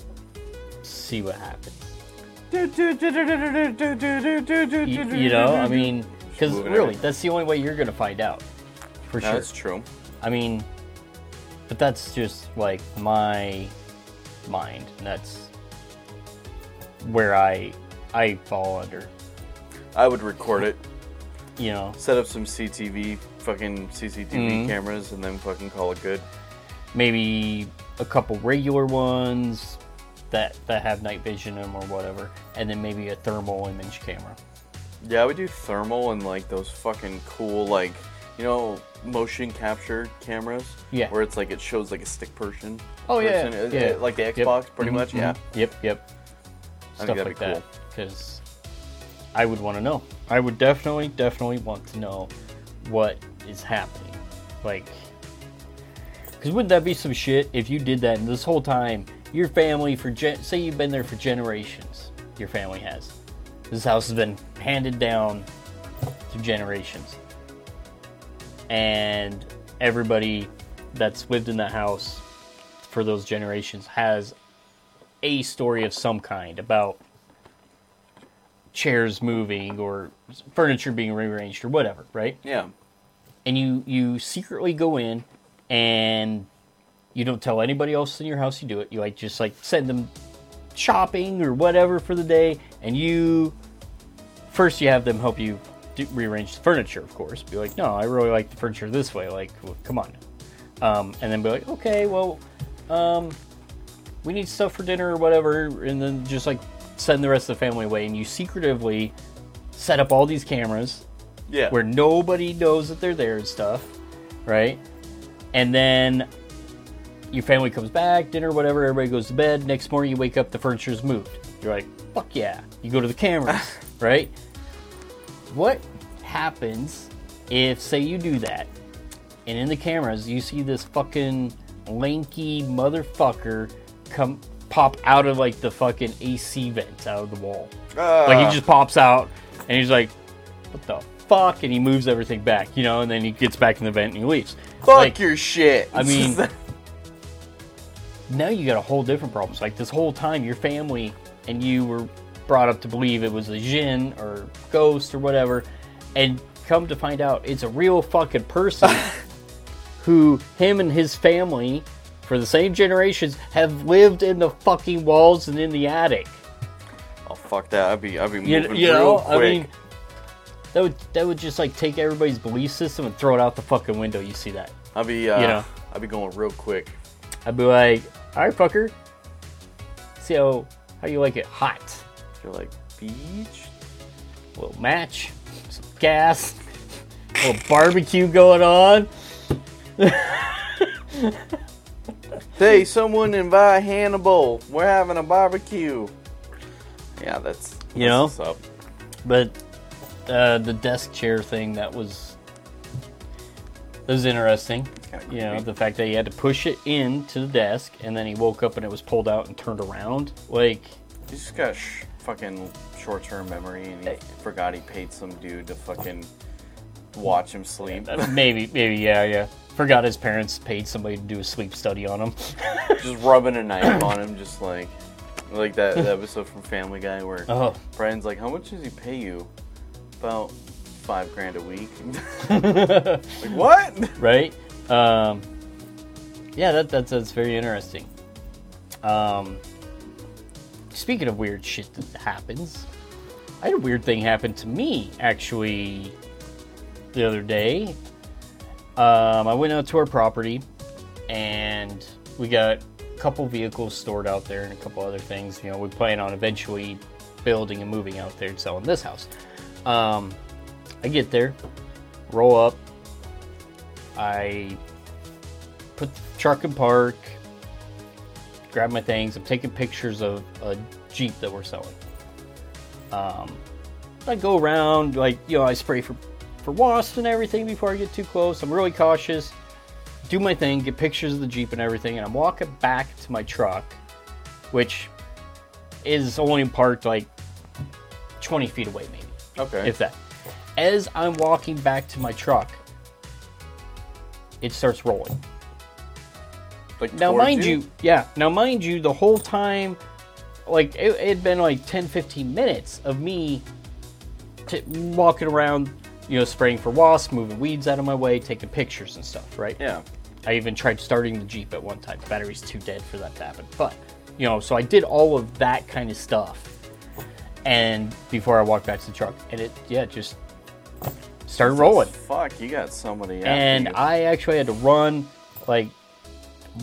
[SPEAKER 2] see what happens. You, you know, I mean, because really, that's the only way you're gonna find out, for sure.
[SPEAKER 1] That's true.
[SPEAKER 2] I mean, but that's just like my mind. And that's where I I fall under.
[SPEAKER 1] I would record it,
[SPEAKER 2] You know,
[SPEAKER 1] set up some CTV, fucking CCTV
[SPEAKER 2] Mhm.
[SPEAKER 1] cameras, and then fucking call it good.
[SPEAKER 2] maybe a couple regular ones that that have night vision in them or whatever, and then maybe a thermal image camera.
[SPEAKER 1] Yeah, I would do thermal and like those fucking cool, like, you know, motion capture cameras.
[SPEAKER 2] Yeah.
[SPEAKER 1] Where it's like it shows like a stick person.
[SPEAKER 2] Oh, yeah,
[SPEAKER 1] person,
[SPEAKER 2] yeah.
[SPEAKER 1] uh, Like the
[SPEAKER 2] Yep.
[SPEAKER 1] Xbox, pretty
[SPEAKER 2] Mhm,
[SPEAKER 1] much. Yeah.
[SPEAKER 2] mhm. Yep. Yep.
[SPEAKER 1] I
[SPEAKER 2] Stuff like
[SPEAKER 1] be
[SPEAKER 2] that. Because I would want to know. I would definitely, definitely want to know what is happening. Like, because wouldn't that be some shit if you did that and this whole time your family for gen- say you've been there for generations, your family has. This house has been handed down through generations, and everybody that's lived in that house for those generations has a story of some kind about chairs moving or furniture being rearranged or whatever, right?
[SPEAKER 1] Yeah.
[SPEAKER 2] And you you secretly go in and you don't tell anybody else in your house you do it. You like just like send them shopping or whatever for the day and you first you have them help you do, rearrange the furniture, of course. Be like, "No, I really like the furniture this way." Like, well, come on. Um, and then be like, "Okay, well, um, we need stuff for dinner or whatever, and then just like send the rest of the family away, and you secretively set up all these cameras
[SPEAKER 1] Yeah.
[SPEAKER 2] where nobody knows that they're there and stuff, right? And then your family comes back, dinner, whatever, everybody goes to bed. Next morning, you wake up, the furniture's moved. You're like, fuck yeah. You go to the cameras, right? What happens if, say, you do that, and in the cameras, you see this fucking lanky motherfucker come pop out of like the fucking AC vent out of the wall? Like
[SPEAKER 1] Ah.
[SPEAKER 2] he just pops out and he's like, "What the fuck?" And he moves everything back, you know, and then he gets back in the vent and he leaves.
[SPEAKER 1] Fuck
[SPEAKER 2] like,
[SPEAKER 1] your shit.
[SPEAKER 2] I mean- now you got a whole different problem. It's like this whole time, your family and you were brought up to believe it was a jinn or ghost or whatever, and come to find out it's a real fucking person who him and his family for the same generations have lived in the fucking walls and in the attic.
[SPEAKER 1] oh fuck that. I'd be I'd be moving
[SPEAKER 2] you
[SPEAKER 1] real
[SPEAKER 2] know,
[SPEAKER 1] quick.
[SPEAKER 2] I mean, that would that would just like take everybody's belief system and throw it out the fucking window. You see that?
[SPEAKER 1] I'd be uh,
[SPEAKER 2] you know.
[SPEAKER 1] I'd be going real quick.
[SPEAKER 2] I'd be like, all right, fucker. See how how you like it hot?
[SPEAKER 1] You're like beach.
[SPEAKER 2] A little match, some gas, a little barbecue going on.
[SPEAKER 1] Hey, someone invite Hannibal. We're having a barbecue. Yeah, that's
[SPEAKER 2] You
[SPEAKER 1] that's
[SPEAKER 2] know?
[SPEAKER 1] what's up.
[SPEAKER 2] But uh, the desk chair thing that was that was interesting. You know, the fact that he had to push it into the desk and then he woke up and it was pulled out and turned around. Like,
[SPEAKER 1] He's just got sh- fucking short-term memory, and he
[SPEAKER 2] Hey.
[SPEAKER 1] forgot he paid some dude to fucking watch him sleep.
[SPEAKER 2] uh, maybe, maybe, yeah, yeah. Forgot his parents paid somebody to do a sleep study on him.
[SPEAKER 1] just rubbing a knife on him, just like like that, that episode from Family Guy where
[SPEAKER 2] oh,
[SPEAKER 1] Brian's like, "How much does he pay you?" About five grand a week. like what?
[SPEAKER 2] right? Um, yeah, that, that's that's very interesting. Um, speaking of weird shit that happens, I had a weird thing happen to me actually the other day. Um, I went out to our property, and we got a couple vehicles stored out there and a couple other things. You know, we plan on eventually building and moving out there and selling this house. Um, I get there, roll up, I put the truck in park, grab my things. I'm taking pictures of a Jeep that we're selling. Um, I go around, like, you know, I spray for, for wasps and everything before I get too close. I'm really cautious. Do my thing, get pictures of the Jeep and everything, and I'm walking back to my truck, which is only parked like 20 feet away, maybe
[SPEAKER 1] Okay.
[SPEAKER 2] if that. As I'm walking back to my truck, it starts rolling.
[SPEAKER 1] like
[SPEAKER 2] Now, mind you, yeah, now, mind you, the whole time, like, it had been like 10, 15 minutes of me t- walking around, you know, spraying for wasps, moving weeds out of my way, taking pictures and stuff, right?
[SPEAKER 1] Yeah.
[SPEAKER 2] I even tried starting the Jeep at one time. The battery's too dead for that to happen. But, you know, so I did all of that kind of stuff. And before I walked back to the truck, and it, yeah, just started rolling.
[SPEAKER 1] Fuck, you got somebody.
[SPEAKER 2] And. I actually had to run, like,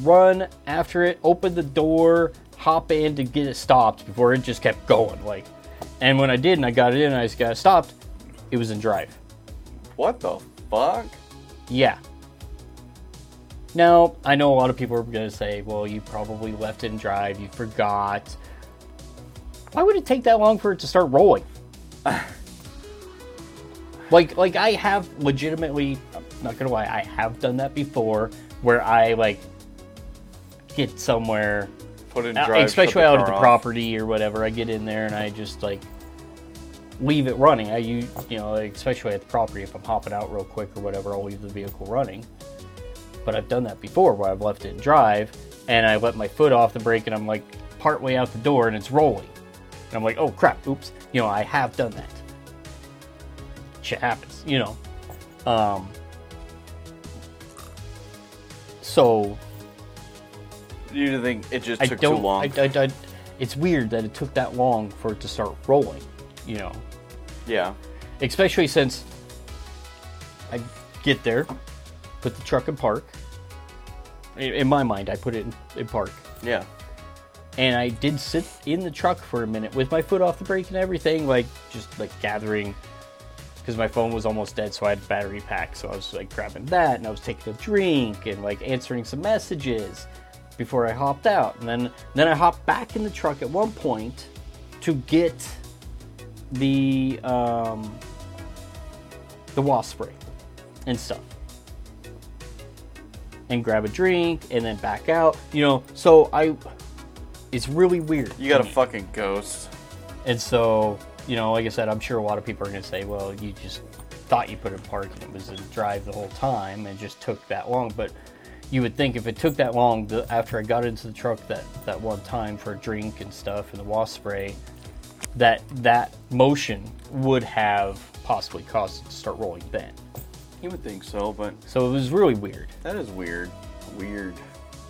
[SPEAKER 2] run after it, open the door, hop in to get it stopped before it just kept going. Like, and when I did and I got it in and I just got it stopped, it was in drive.
[SPEAKER 1] what the fuck?
[SPEAKER 2] Yeah. Now, I know a lot of people are going to say, well, you probably left it in drive, you forgot. Why would it take that long for it to start rolling? like, like I have legitimately, I'm not to lie, I have done that before where I, like, get somewhere,
[SPEAKER 1] Put in
[SPEAKER 2] uh,
[SPEAKER 1] drive.
[SPEAKER 2] especially out
[SPEAKER 1] car
[SPEAKER 2] the
[SPEAKER 1] off.
[SPEAKER 2] property or whatever. I get in there and I just, like, leave it running. I use, you know, like, especially at the property, if I'm hopping out real quick or whatever, I'll leave the vehicle running. But I've done that before where I've left it in drive and I let my foot off the brake and I'm like partway out the door and it's rolling. And I'm like, oh crap, oops. You know, I have done that. Shit happens, you know. Um, so
[SPEAKER 1] You think it just
[SPEAKER 2] I
[SPEAKER 1] took too long?
[SPEAKER 2] I, I, I, it's weird that it took that long for it to start rolling. You know,
[SPEAKER 1] yeah.
[SPEAKER 2] especially since I get there, put the truck in park. in, in my mind, I put it in, in park.
[SPEAKER 1] Yeah.
[SPEAKER 2] And I did sit in the truck for a minute with my foot off the brake and everything, like just like gathering because my phone was almost dead, so I had battery pack. So I was like grabbing that, and I was taking a drink and like answering some messages before I hopped out, and then then I hopped back in the truck at one point to get the um, the wasp spray and stuff. And grab a drink and then back out. You know so i it's really weird
[SPEAKER 1] You got a fucking ghost.
[SPEAKER 2] and so you know like i said i'm sure a lot of people are going to say well you just thought you put it in park and it was in drive the whole time and it just took that long but you would think if it took that long the, after i got into the truck that that one time for a drink and stuff and the wasp spray that that motion would have possibly caused it to start rolling then
[SPEAKER 1] You would think so, but
[SPEAKER 2] so it was really weird
[SPEAKER 1] that is weird. Weird.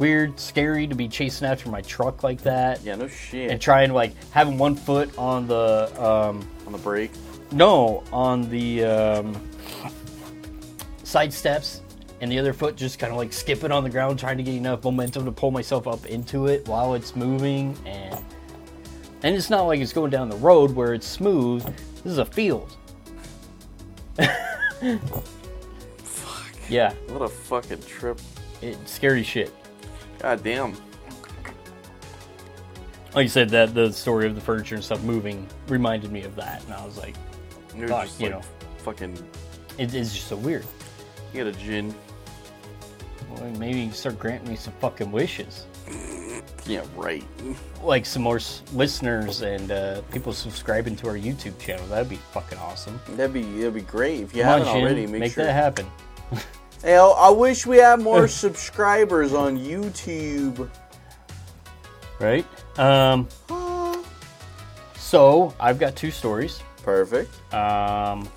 [SPEAKER 2] Weird, scary to be chasing after my truck like that.
[SPEAKER 1] Yeah, no shit.
[SPEAKER 2] And trying like having one foot on the um
[SPEAKER 1] On the brake.
[SPEAKER 2] no, on the um side steps and the other foot just kind of like skipping on the ground trying to get enough momentum to pull myself up into it while it's moving and and it's not like it's going down the road where it's smooth. This is a field.
[SPEAKER 1] Fuck.
[SPEAKER 2] Yeah,
[SPEAKER 1] What a fucking trip.
[SPEAKER 2] it's scary shit.
[SPEAKER 1] God damn.
[SPEAKER 2] Like you said, that the story of the furniture and stuff moving reminded me of that, and I was like,
[SPEAKER 1] You're
[SPEAKER 2] Fuck,
[SPEAKER 1] just
[SPEAKER 2] you
[SPEAKER 1] like
[SPEAKER 2] know.
[SPEAKER 1] fucking.
[SPEAKER 2] it, it's just so weird.
[SPEAKER 1] You got a jinn.
[SPEAKER 2] Well, maybe you start granting me some fucking wishes.
[SPEAKER 1] Yeah, right.
[SPEAKER 2] Like some more s- listeners and uh, people subscribing to our YouTube channel. That'd be fucking awesome.
[SPEAKER 1] That'd be that'd be great if you
[SPEAKER 2] Come on,
[SPEAKER 1] haven't
[SPEAKER 2] Shin,
[SPEAKER 1] already. Make,
[SPEAKER 2] make
[SPEAKER 1] sure.
[SPEAKER 2] that happen.
[SPEAKER 1] Hey, I I wish we had more subscribers on YouTube.
[SPEAKER 2] Right? Um, so I've got two stories.
[SPEAKER 1] Perfect.
[SPEAKER 2] Um,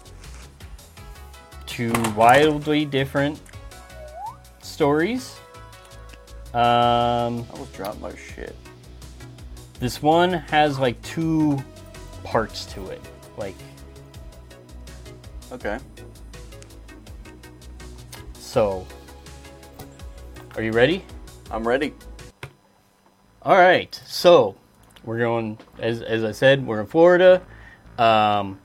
[SPEAKER 2] two wildly different stories. Um,
[SPEAKER 1] I will drop my shit.
[SPEAKER 2] this one has like two parts to it. Like,
[SPEAKER 1] Okay.
[SPEAKER 2] So. Are you ready?
[SPEAKER 1] I'm ready.
[SPEAKER 2] All right, so we're going as as I said, we're in Florida. Um,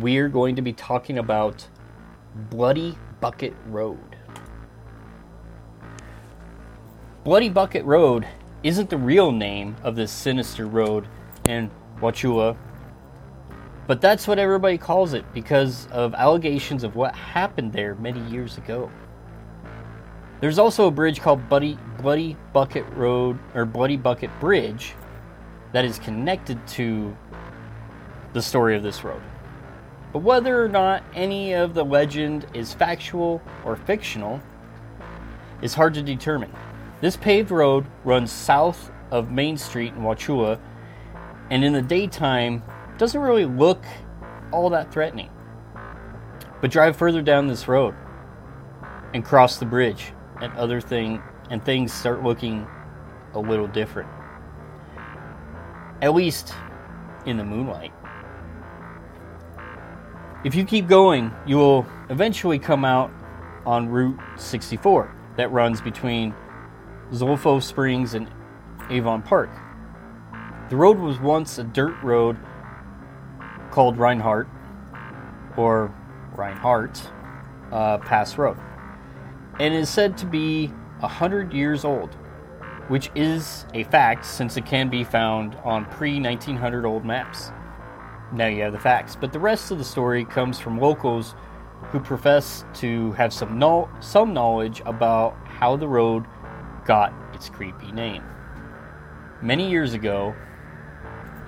[SPEAKER 2] we're going to be talking about Bloody Bucket Road. Bloody Bucket Road isn't the real name of this sinister road in Wauchula, but that's what everybody calls it because of allegations of what happened there many years ago. There's also a bridge called Bloody, Bloody Bucket Road or Bloody Bucket Bridge that is connected to the story of this road. But whether or not any of the legend is factual or fictional is hard to determine. This paved road runs south of Main Street in Wauchula and in the daytime doesn't really look all that threatening. But drive further down this road and cross the bridge and other thing and things start looking a little different. At least in the moonlight. If you keep going you will eventually come out on route 64 that runs between zolfo springs and avon park. The road was once a dirt road called reinhardt or reinhardt uh, pass road and is said to be 100 years old, which is a fact since it can be found on pre 1900 old maps. Now you have the facts, but the rest of the story comes from locals who profess to have some, no- some knowledge about how the road got its creepy name. Many years ago,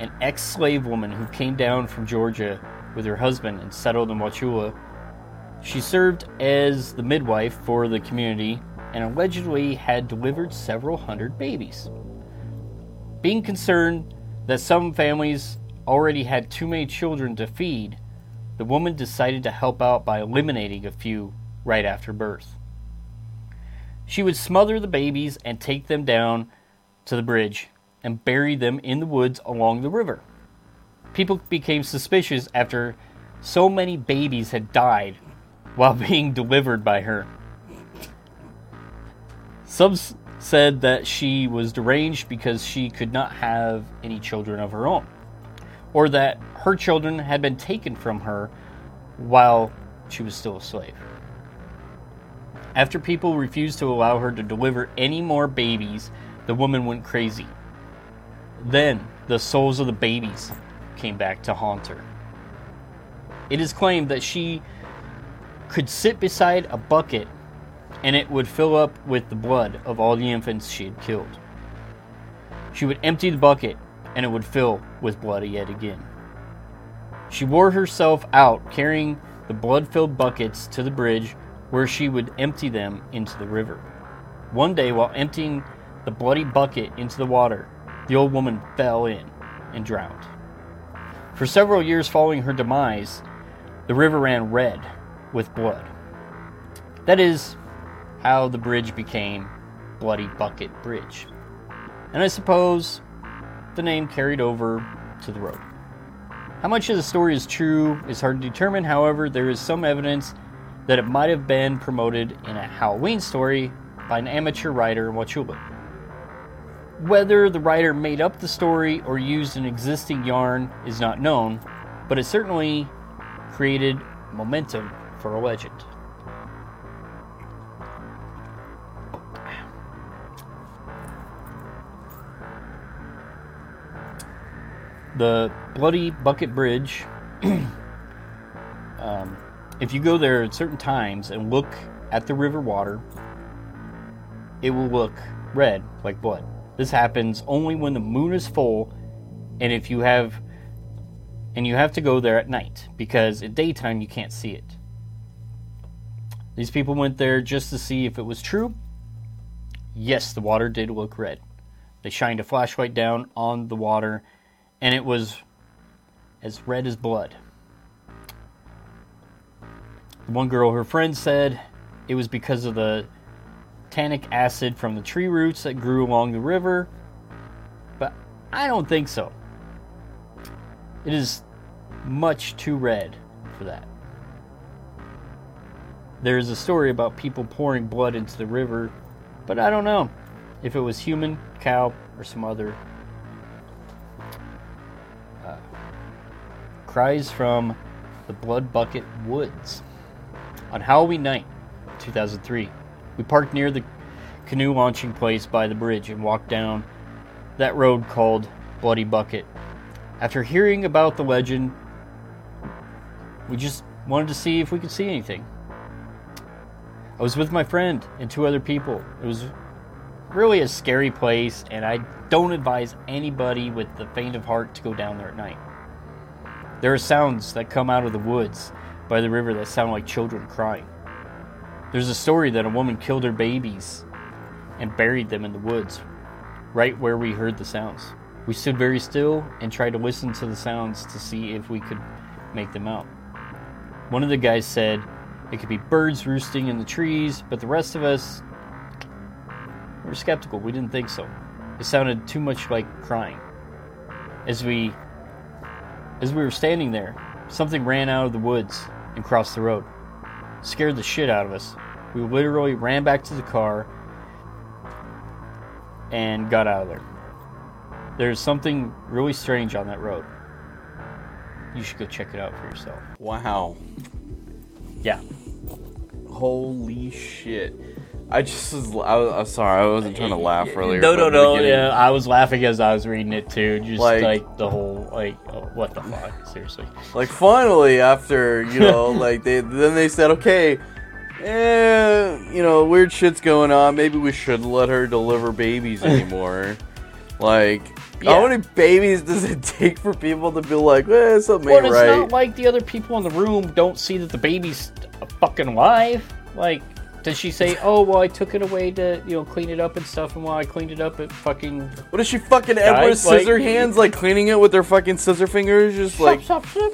[SPEAKER 2] an ex slave woman who came down from Georgia with her husband and settled in Wauchula she served as the midwife for the community and allegedly had delivered several hundred babies. Being concerned that some families already had too many children to feed, the woman decided to help out by eliminating a few right after birth. She would smother the babies and take them down to the bridge and bury them in the woods along the river. People became suspicious after so many babies had died while being delivered by her. Some said that she was deranged because she could not have any children of her own, or that her children had been taken from her while she was still a slave. After people refused to allow her to deliver any more babies, the woman went crazy. Then the souls of the babies came back to haunt her. It is claimed that she could sit beside a bucket and it would fill up with the blood of all the infants she had killed. She would empty the bucket and it would fill with blood yet again. She wore herself out carrying the blood filled buckets to the bridge where she would empty them into the river. One day, while emptying the bloody bucket into the water, the old woman fell in and drowned. For several years following her demise, the river ran red with blood. That is how the bridge became Bloody Bucket Bridge. And I suppose the name carried over to the road. How much of the story is true is hard to determine, however, there is some evidence that it might have been promoted in a Halloween story by an amateur writer in Wauchula. Whether the writer made up the story or used an existing yarn is not known, but it certainly created momentum for a legend. The Bloody Bucket Bridge, um, if you go there at certain times and look at the river water, it will look red like blood. This happens only when the moon is full and if you have and you have to go there at night because at daytime you can't see it. These people went there just to see if it was true. Yes, the water did look red. They shined a flashlight down on the water and it was as red as blood. One girl, her friend said it was because of the tannic acid from the tree roots that grew along the river, but I don't think so. It is much too red for that. There is a story about people pouring blood into the river, but I don't know if it was human, cow, or some other. Uh, cries from the Blood Bucket Woods. On Halloween night, 2003, we parked near the canoe launching place by the bridge and walked down that road called Bloody Bucket. After hearing about the legend, we just wanted to see if we could see anything. I was with my friend and two other people. It was really a scary place, and I don't advise anybody with the faint of heart to go down there at night. There are sounds that come out of the woods by the river that sound like children crying. There's a story that a woman killed her babies and buried them in the woods, right where we heard the sounds. We stood very still and tried to listen to the sounds to see if we could make them out. One of the guys said it could be birds roosting in the trees, but the rest of us were skeptical. We didn't think so. It sounded too much like crying. As we as we were standing there, something ran out of the woods and crossed the road. Scared the shit out of us. We literally ran back to the car and got out of there. There's something really strange on that road. You should go check it out for yourself.
[SPEAKER 1] Wow.
[SPEAKER 2] Yeah.
[SPEAKER 1] Holy shit. I just was, I was, I'm sorry, I wasn't trying to laugh earlier.
[SPEAKER 2] No, no, no. Yeah, I was laughing as I was reading it too. Just
[SPEAKER 1] Like-
[SPEAKER 2] like, the whole like, oh, what the fuck? Seriously.
[SPEAKER 1] Like finally, after you know, like they then they said, okay, eh, you know, weird shit's going on. Maybe we shouldn't let her deliver babies anymore. like,
[SPEAKER 2] Yeah.
[SPEAKER 1] how many babies does it take for people to be like, eh, something
[SPEAKER 2] Well,
[SPEAKER 1] ain't
[SPEAKER 2] it's
[SPEAKER 1] right?
[SPEAKER 2] not like the other people in the room don't see that the baby's fucking alive. Like, does she say, "Oh, well, I took it away to you know clean it up and stuff," and while I cleaned it up, it fucking
[SPEAKER 1] what is she fucking Edward
[SPEAKER 2] Guys, like-
[SPEAKER 1] scissor hands like cleaning it with their fucking scissor fingers, just like
[SPEAKER 2] stop, stop.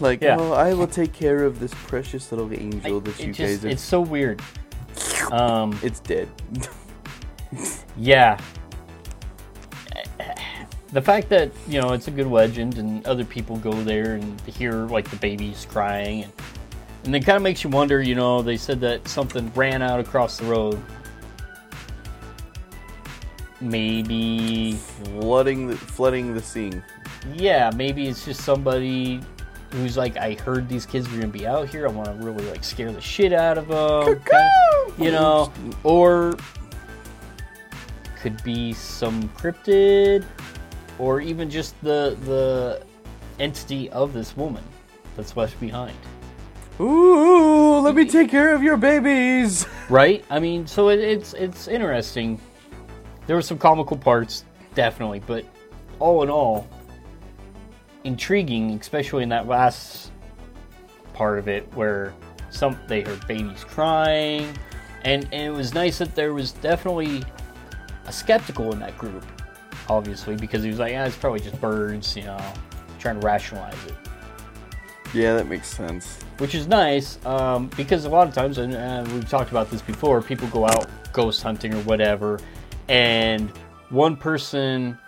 [SPEAKER 1] like
[SPEAKER 2] Yeah.
[SPEAKER 1] oh, I will take care of this precious little angel that
[SPEAKER 2] It
[SPEAKER 1] you
[SPEAKER 2] just,
[SPEAKER 1] guys are.
[SPEAKER 2] it's so weird. Um,
[SPEAKER 1] It's dead.
[SPEAKER 2] yeah. The fact that you know it's a good legend and other people go there and hear like the babies crying and and it kind of makes you wonder. You know, they said that something ran out across the road. maybe
[SPEAKER 1] flooding the flooding the scene.
[SPEAKER 2] yeah, maybe it's just somebody who's like, I heard these kids were gonna be out here. I want to really like scare the shit out of them, you know, or could be some cryptid, or even just the the entity of this woman that's left behind.
[SPEAKER 1] Ooh, let me take care of your babies.
[SPEAKER 2] right? I mean, so it, it's it's interesting. There were some comical parts, definitely, but all in all, intriguing, especially in that last part of it where some they heard babies crying, and and it was nice that there was definitely a skeptical in that group, obviously, because he was like, yeah, it's probably just birds, you know, trying to rationalize it
[SPEAKER 1] Yeah, that makes sense.
[SPEAKER 2] which is nice um, because a lot of times, and uh, we've talked about this before, people go out ghost hunting or whatever, and one person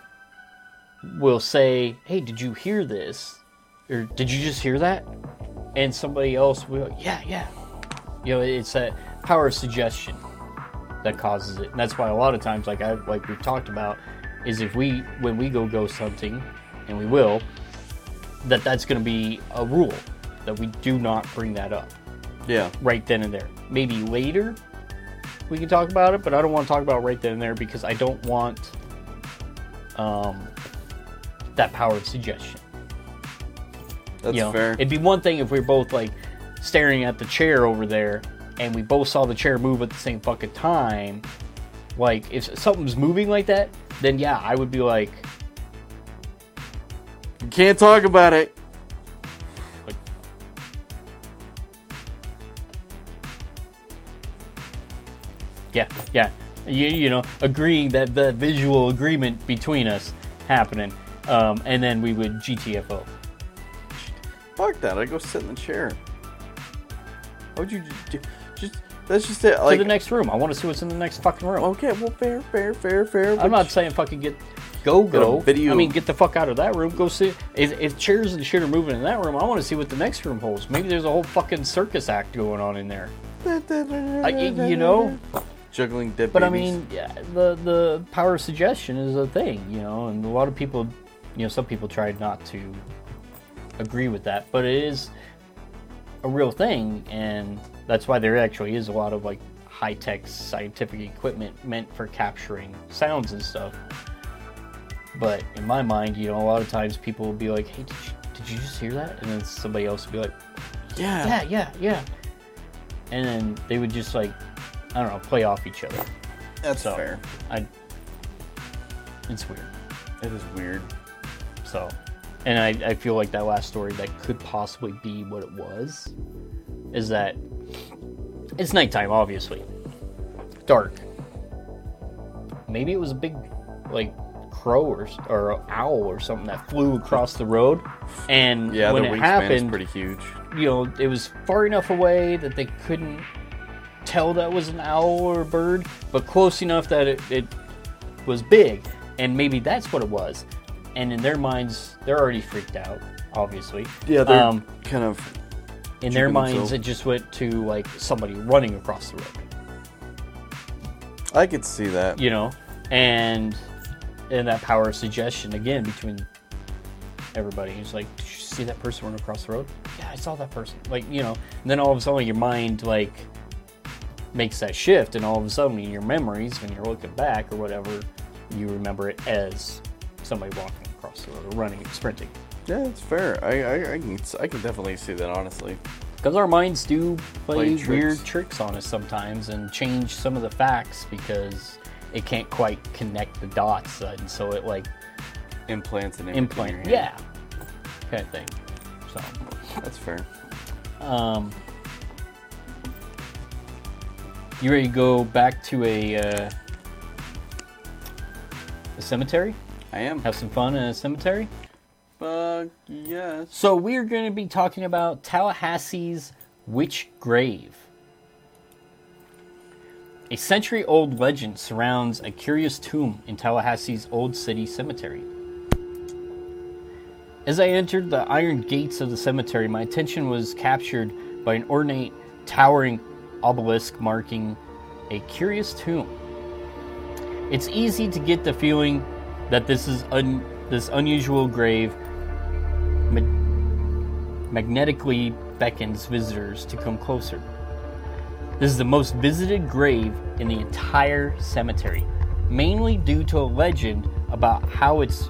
[SPEAKER 2] will say, "Hey, did you hear this?" or "Did you just hear that?" and somebody else will, "Yeah, yeah." You know, it's that power of suggestion that causes it, and that's why a lot of times, like I like we've talked about, is if we when we go ghost hunting, and we will, that that's going to be a rule that we do not bring that up
[SPEAKER 1] Yeah.
[SPEAKER 2] right then and there. Maybe later we can talk about it, but I don't want to talk about it right then and there because I don't want um, that power of suggestion.
[SPEAKER 1] That's
[SPEAKER 2] you know,
[SPEAKER 1] fair.
[SPEAKER 2] It'd be one thing if we are both like staring at the chair over there and we both saw the chair move at the same fucking time. Like if something's moving like that, then yeah, I would be like,
[SPEAKER 1] can't talk about it.
[SPEAKER 2] like Yeah, yeah. You, you know, agreeing that the visual agreement between us happening. Um, and then we would GTFO.
[SPEAKER 1] Fuck that. I go sit in the chair. How would you just, just that's just it.
[SPEAKER 2] to
[SPEAKER 1] Like
[SPEAKER 2] the next room. I want to see what's in the next fucking room.
[SPEAKER 1] okay, well, fair, fair, fair, fair.
[SPEAKER 2] I'm not saying fucking get go go.
[SPEAKER 1] video.
[SPEAKER 2] I mean, get the fuck out of that room. Go see if, if chairs and shit are moving in that room. I want to see what the next room holds. Maybe there's a whole fucking circus act going on in there. I, you know.
[SPEAKER 1] juggling dead
[SPEAKER 2] But I mean, yeah, the the power of suggestion is a thing, you know, and a lot of people, you know, some people try not to agree with that, but it is a real thing, and that's why there actually is a lot of like high tech scientific equipment meant for capturing sounds and stuff. But in my mind, you know, a lot of times people will be like, "Hey, did you, did you just hear that?" And then somebody else will be like,
[SPEAKER 1] yeah,
[SPEAKER 2] yeah, yeah, yeah. And then they would just like, I don't know, play off each other.
[SPEAKER 1] that's
[SPEAKER 2] So
[SPEAKER 1] fair.
[SPEAKER 2] I, it's weird.
[SPEAKER 1] It is weird.
[SPEAKER 2] So, and I, I feel like that last story that could possibly be what it was, is that it's nighttime, obviously, dark. Maybe it was a big, like crow or or a owl or something that flew across the road, and
[SPEAKER 1] Yeah,
[SPEAKER 2] when
[SPEAKER 1] the
[SPEAKER 2] it
[SPEAKER 1] wingspan is
[SPEAKER 2] happened,
[SPEAKER 1] pretty huge.
[SPEAKER 2] you know, it was far enough away that they couldn't tell that was an owl or a bird, but close enough that it, it was big, and maybe that's what it was. And in their minds, they're already freaked out, obviously.
[SPEAKER 1] Yeah, they're
[SPEAKER 2] Um,
[SPEAKER 1] kind of.
[SPEAKER 2] In their minds,
[SPEAKER 1] themselves-
[SPEAKER 2] it just went to like somebody running across the road,
[SPEAKER 1] I could see that.
[SPEAKER 2] you know, and and that power of suggestion again between everybody. He's like, did you see that person run across the road? Yeah, I saw that person. Like, you know, and then all of a sudden your mind like makes that shift, and all of a sudden in your memories, when you're looking back or whatever, you remember it as somebody walking across the road or running sprinting.
[SPEAKER 1] Yeah, it's fair. I, I, I can I can definitely see that honestly.
[SPEAKER 2] Because our minds do play,
[SPEAKER 1] Play tricks.
[SPEAKER 2] weird tricks on us sometimes and change some of the facts because it can't quite connect the dots, uh, and so it like
[SPEAKER 1] Implants and
[SPEAKER 2] implant, yeah, kind of thing. So,
[SPEAKER 1] that's fair.
[SPEAKER 2] um, you ready to go back to a, uh, a cemetery?
[SPEAKER 1] I am.
[SPEAKER 2] Have some fun in a cemetery?
[SPEAKER 1] Fuck yes.
[SPEAKER 2] So we're going to be talking about Tallahassee's Witch Grave. A century old legend surrounds a curious tomb in Tallahassee's Old City Cemetery. As I entered the iron gates of the cemetery, my attention was captured by an ornate, towering obelisk marking a curious tomb. It's easy to get the feeling that this is un- this unusual grave ma- magnetically beckons visitors to come closer. This is the most visited grave in the entire cemetery, mainly due to a legend about how it's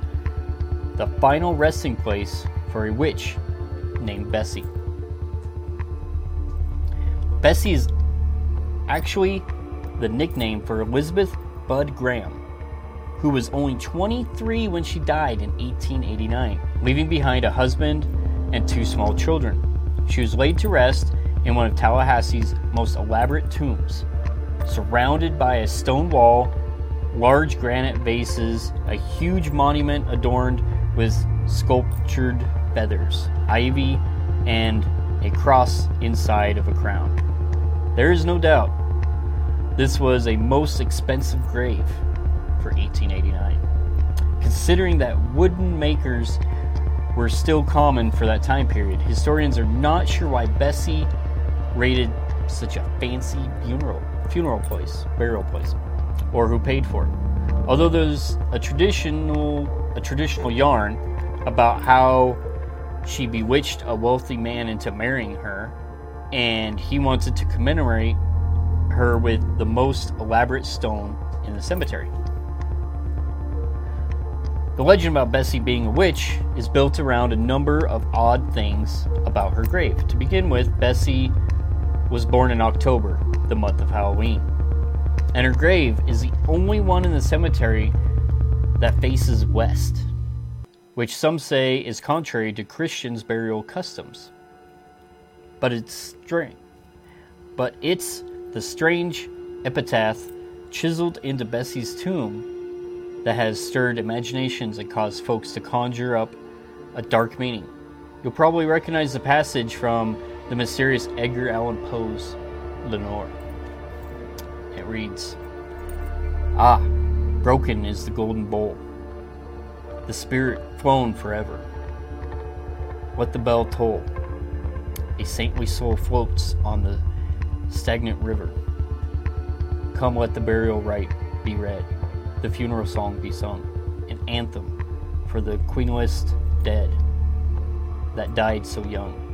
[SPEAKER 2] the final resting place for a witch named Bessie. Bessie is actually the nickname for Elizabeth Budd Graham, who was only 23 when she died in 1889, leaving behind a husband and two small children. She was laid to rest in one of Tallahassee's most elaborate tombs, surrounded by a stone wall, large granite vases, a huge monument adorned with sculptured feathers, ivy, and a cross inside of a crown. There is no doubt this was a most expensive grave for 1889. Considering that wooden makers were still common for that time period, historians are not sure why Bessie rated such a fancy funeral funeral place, burial place, or who paid for it. Although there's a traditional a traditional yarn about how she bewitched a wealthy man into marrying her, and he wanted to commemorate her with the most elaborate stone in the cemetery. The legend about Bessie being a witch is built around a number of odd things about her grave. To begin with, Bessie was born in October, the month of Halloween, and her grave is the only one in the cemetery that faces west, which some say is contrary to Christians' burial customs. But it's strange. But it's the strange epitaph chiseled into Bessie's tomb that has stirred imaginations and caused folks to conjure up a dark meaning. You'll probably recognize the passage from the mysterious Edgar Allan Poe's Lenore. It reads Ah, broken is the golden bowl, the spirit flown forever. Let the bell toll. A saintly soul floats on the stagnant river. Come, let the burial rite be read, the funeral song be sung, an anthem for the queenless dead that died so young.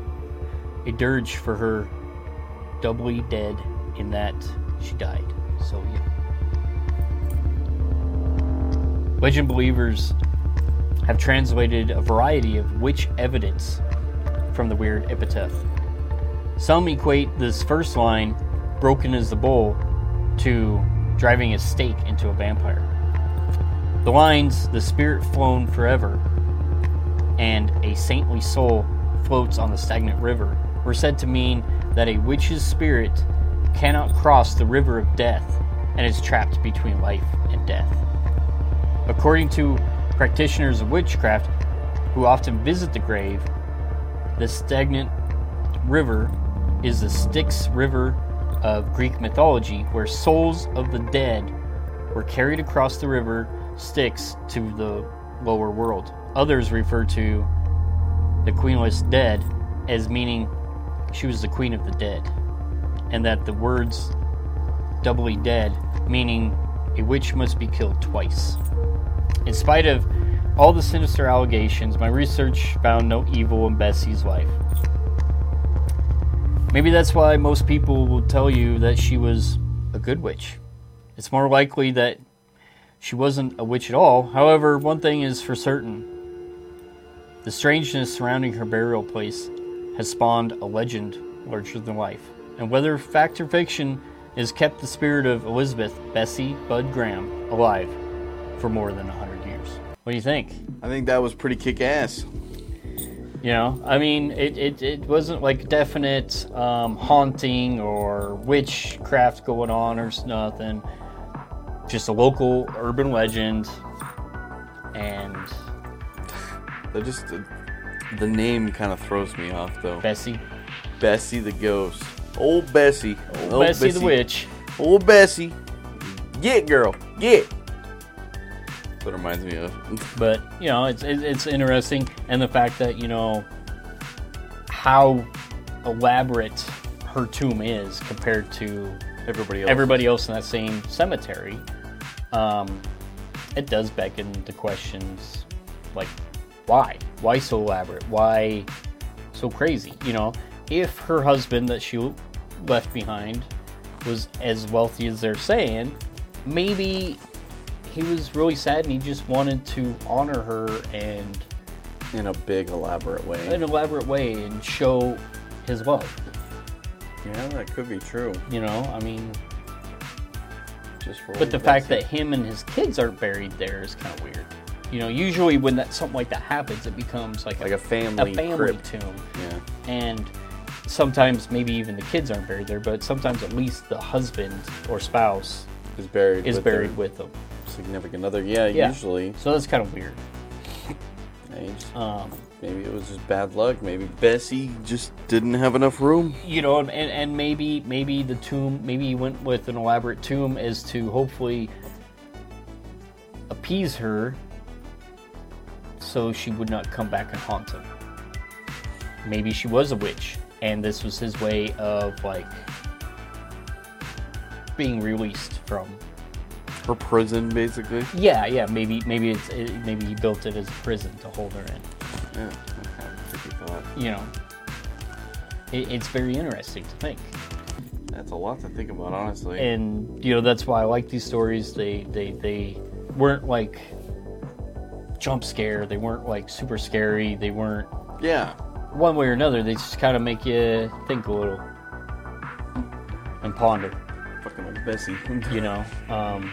[SPEAKER 2] A dirge for her doubly dead in that she died so young. Legend believers have translated a variety of witch evidence from the weird epitaph. Some equate this first line, broken as the bowl, to driving a stake into a vampire. The lines, the spirit flown forever, and a saintly soul floats on the stagnant river, were said to mean that a witch's spirit cannot cross the river of death and is trapped between life and death. According to practitioners of witchcraft who often visit the grave, the stagnant river is the Styx River of Greek mythology, where souls of the dead were carried across the river Styx to the lower world. Others refer to the queenless dead as meaning she was the queen of the dead, and that the words doubly dead meaning a witch must be killed twice. In spite of all the sinister allegations, my research found no evil in Bessie's life. Maybe that's why most people will tell you that she was a good witch. It's more likely that she wasn't a witch at all. However, one thing is for certain the strangeness surrounding her burial place has spawned a legend larger than life. And whether fact or fiction has kept the spirit of Elizabeth Bessie Budd Graham alive for more than 100 years. What do you think?
[SPEAKER 1] I think that was pretty kick ass.
[SPEAKER 2] You know, I mean, it, it, it wasn't like definite um, haunting or witchcraft going on or nothing. Just a local urban legend. And
[SPEAKER 1] That just the, name kind of throws me off though.
[SPEAKER 2] Bessie,
[SPEAKER 1] Bessie the ghost. Old Bessie.
[SPEAKER 2] old Bessie, the witch.
[SPEAKER 1] Old Bessie. Get girl. Get. That's what it reminds me of.
[SPEAKER 2] But you know, it's it's interesting, and the fact that you know how elaborate her tomb is compared to
[SPEAKER 1] Everybody else.
[SPEAKER 2] everybody else in that same cemetery. um, it does beckon the questions like, why? Why so elaborate? Why so crazy? You know, if her husband that she left behind was as wealthy as they're saying, maybe he was really sad and he just wanted to honor her and
[SPEAKER 1] In a big, elaborate way.
[SPEAKER 2] an elaborate way and show his love.
[SPEAKER 1] Yeah, that could be true.
[SPEAKER 2] You know, I mean,
[SPEAKER 1] Just for
[SPEAKER 2] but the fact that him and his kids aren't buried there is kind of weird. You know, usually when that something like that happens, it becomes like,
[SPEAKER 1] like a family,
[SPEAKER 2] a family
[SPEAKER 1] crypt.
[SPEAKER 2] tomb,
[SPEAKER 1] Yeah.
[SPEAKER 2] and sometimes maybe even the kids aren't buried there, but sometimes at least the husband or spouse
[SPEAKER 1] Is buried.
[SPEAKER 2] is
[SPEAKER 1] with
[SPEAKER 2] buried with them.
[SPEAKER 1] significant other. Yeah,
[SPEAKER 2] Yeah.
[SPEAKER 1] usually.
[SPEAKER 2] So that's kind of weird.
[SPEAKER 1] Just-
[SPEAKER 2] Um,
[SPEAKER 1] maybe it was just bad luck. Maybe Bessie just didn't have enough room.
[SPEAKER 2] you know, and, and maybe maybe the tomb, maybe he went with an elaborate tomb as to hopefully appease her, so she would not come back and haunt him. Maybe she was a witch, and this was his way of like being released from.
[SPEAKER 1] Her prison, basically.
[SPEAKER 2] Yeah, yeah. Maybe maybe it's it, maybe he built it as a prison to hold her in.
[SPEAKER 1] Yeah. that's kind of a tricky thought.
[SPEAKER 2] You know, it, it's very interesting to think.
[SPEAKER 1] That's a lot to think about, honestly.
[SPEAKER 2] and you know that's why I like these stories. They they they weren't like jump scare. They weren't like super scary. They weren't
[SPEAKER 1] yeah.
[SPEAKER 2] one way or another. They just kind of make you think a little and ponder.
[SPEAKER 1] Fucking old Bessie.
[SPEAKER 2] You know, um,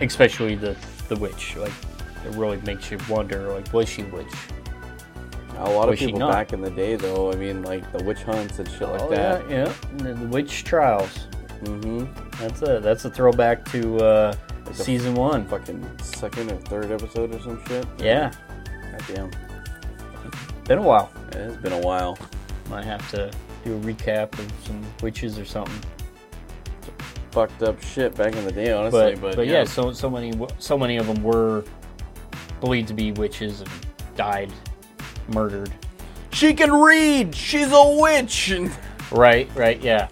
[SPEAKER 2] especially the the witch. Like it really makes you wonder. Like was she a witch?
[SPEAKER 1] a lot of
[SPEAKER 2] Was she
[SPEAKER 1] people back in the day, though. I mean, like the witch hunts and shit like
[SPEAKER 2] oh
[SPEAKER 1] that.
[SPEAKER 2] yeah, yeah. And the witch trials.
[SPEAKER 1] Mm-hmm.
[SPEAKER 2] That's a that's a throwback to uh,
[SPEAKER 1] Like
[SPEAKER 2] season one.
[SPEAKER 1] Fucking second or third episode or some shit.
[SPEAKER 2] Yeah,
[SPEAKER 1] God damn.
[SPEAKER 2] been a while.
[SPEAKER 1] It has been a while.
[SPEAKER 2] Might have to do a recap of some witches or something.
[SPEAKER 1] Fucked up shit back in the day, honestly.
[SPEAKER 2] But
[SPEAKER 1] But,
[SPEAKER 2] but, yeah, so so many so many of them were believed to be witches and died, murdered.
[SPEAKER 1] she can read. She's a witch.
[SPEAKER 2] Right, right, yeah.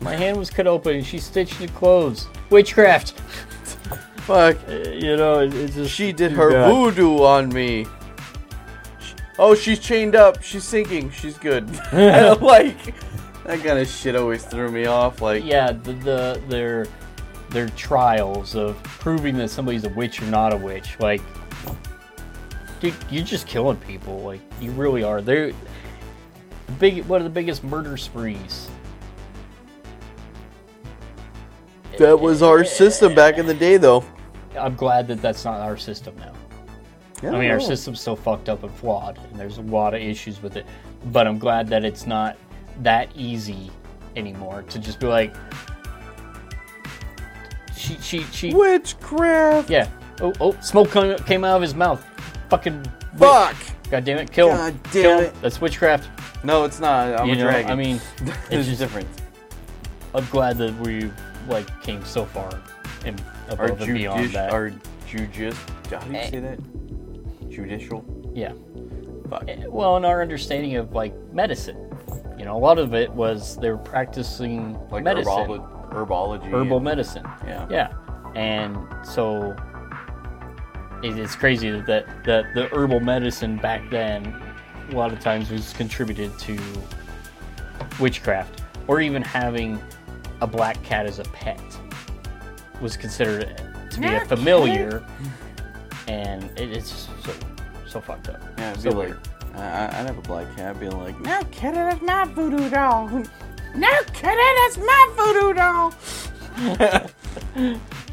[SPEAKER 2] My hand was cut open and she stitched the clothes. Witchcraft.
[SPEAKER 1] Fuck.
[SPEAKER 2] You know, it, it's just
[SPEAKER 1] She did her
[SPEAKER 2] bad.
[SPEAKER 1] voodoo on me. Sh- Oh, she's chained up. She's sinking. She's good. like that kind of shit always threw me off. Like
[SPEAKER 2] Yeah, the, the their their trials of proving that somebody's a witch or not a witch. Like, dude, you're just killing people. Like, you really are. They're big. One of the biggest murder sprees.
[SPEAKER 1] That was our system back in the day, though.
[SPEAKER 2] I'm glad that that's not our system now. I mean, our system's so fucked up and flawed, and there's a lot of issues with it. But I'm glad that it's not that easy anymore to just be like, she, she, she.
[SPEAKER 1] witchcraft.
[SPEAKER 2] Yeah. Oh, oh, smoke came out of his mouth. Fucking. witch.
[SPEAKER 1] Fuck.
[SPEAKER 2] God damn it! Kill.
[SPEAKER 1] God damn
[SPEAKER 2] Kill
[SPEAKER 1] it.
[SPEAKER 2] That's witchcraft.
[SPEAKER 1] No, it's not. I'm
[SPEAKER 2] you
[SPEAKER 1] a
[SPEAKER 2] know,
[SPEAKER 1] dragon.
[SPEAKER 2] I mean,
[SPEAKER 1] it's
[SPEAKER 2] just-
[SPEAKER 1] different.
[SPEAKER 2] I'm glad that we like came so far and
[SPEAKER 1] Our
[SPEAKER 2] above and beyond that.
[SPEAKER 1] our judicial. How do you
[SPEAKER 2] Eh.
[SPEAKER 1] say that? Judicial.
[SPEAKER 2] yeah.
[SPEAKER 1] Fuck.
[SPEAKER 2] Eh, Well, in our understanding of like medicine, you know, a lot of it was they were practicing
[SPEAKER 1] Like
[SPEAKER 2] medicine,
[SPEAKER 1] herbolo- herbology.
[SPEAKER 2] herbal
[SPEAKER 1] and-
[SPEAKER 2] medicine.
[SPEAKER 1] Yeah.
[SPEAKER 2] Yeah, and so it's crazy that, that that the herbal medicine back then a lot of times was contributed to witchcraft, or even having a black cat as a pet was considered to be a familiar, and it, it's so so fucked up.
[SPEAKER 1] Yeah, it'd
[SPEAKER 2] so
[SPEAKER 1] be like,
[SPEAKER 2] weird.
[SPEAKER 1] I, I- I'd have a black cat being like,
[SPEAKER 3] No, Kitty, that's my voodoo doll. No, Kitty, that's my voodoo doll.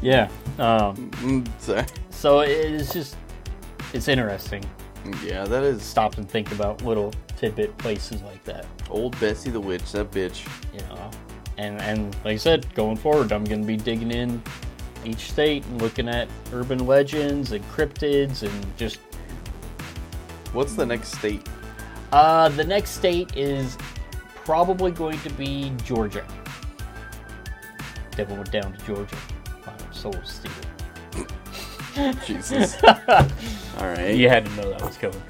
[SPEAKER 2] yeah. Um,
[SPEAKER 1] mm, sorry.
[SPEAKER 2] so it's just it's interesting.
[SPEAKER 1] Yeah, that is
[SPEAKER 2] Stop and think about little tidbit places like that.
[SPEAKER 1] old Bessie the witch. That bitch.
[SPEAKER 2] you know. And and like I said, going forward, I'm going to be digging in each state and looking at urban legends and cryptids and just.
[SPEAKER 1] What's the next state?
[SPEAKER 2] Uh, the next state is probably going to be Georgia. Devil went down to Georgia. Wow, soul steal.
[SPEAKER 1] Jesus. All right.
[SPEAKER 2] You had to know that was coming.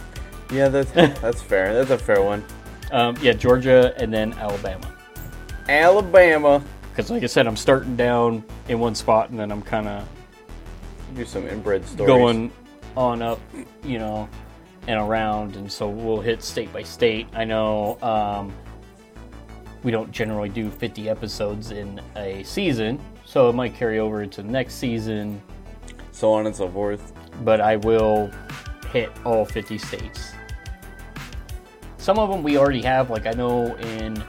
[SPEAKER 1] Yeah, that's that's fair. That's a fair one.
[SPEAKER 2] Um, yeah, Georgia and then Alabama.
[SPEAKER 1] Alabama.
[SPEAKER 2] Because, like I said, I'm starting down in one spot and then I'm kind of
[SPEAKER 1] Do some inbred stories.
[SPEAKER 2] going on up, you know, and around. And so we'll hit state by state. I know um, we don't generally do 50 episodes in a season, so it might carry over into the next season,
[SPEAKER 1] so on and so forth.
[SPEAKER 2] but I will hit all 50 states. Some of them we already have, like I know in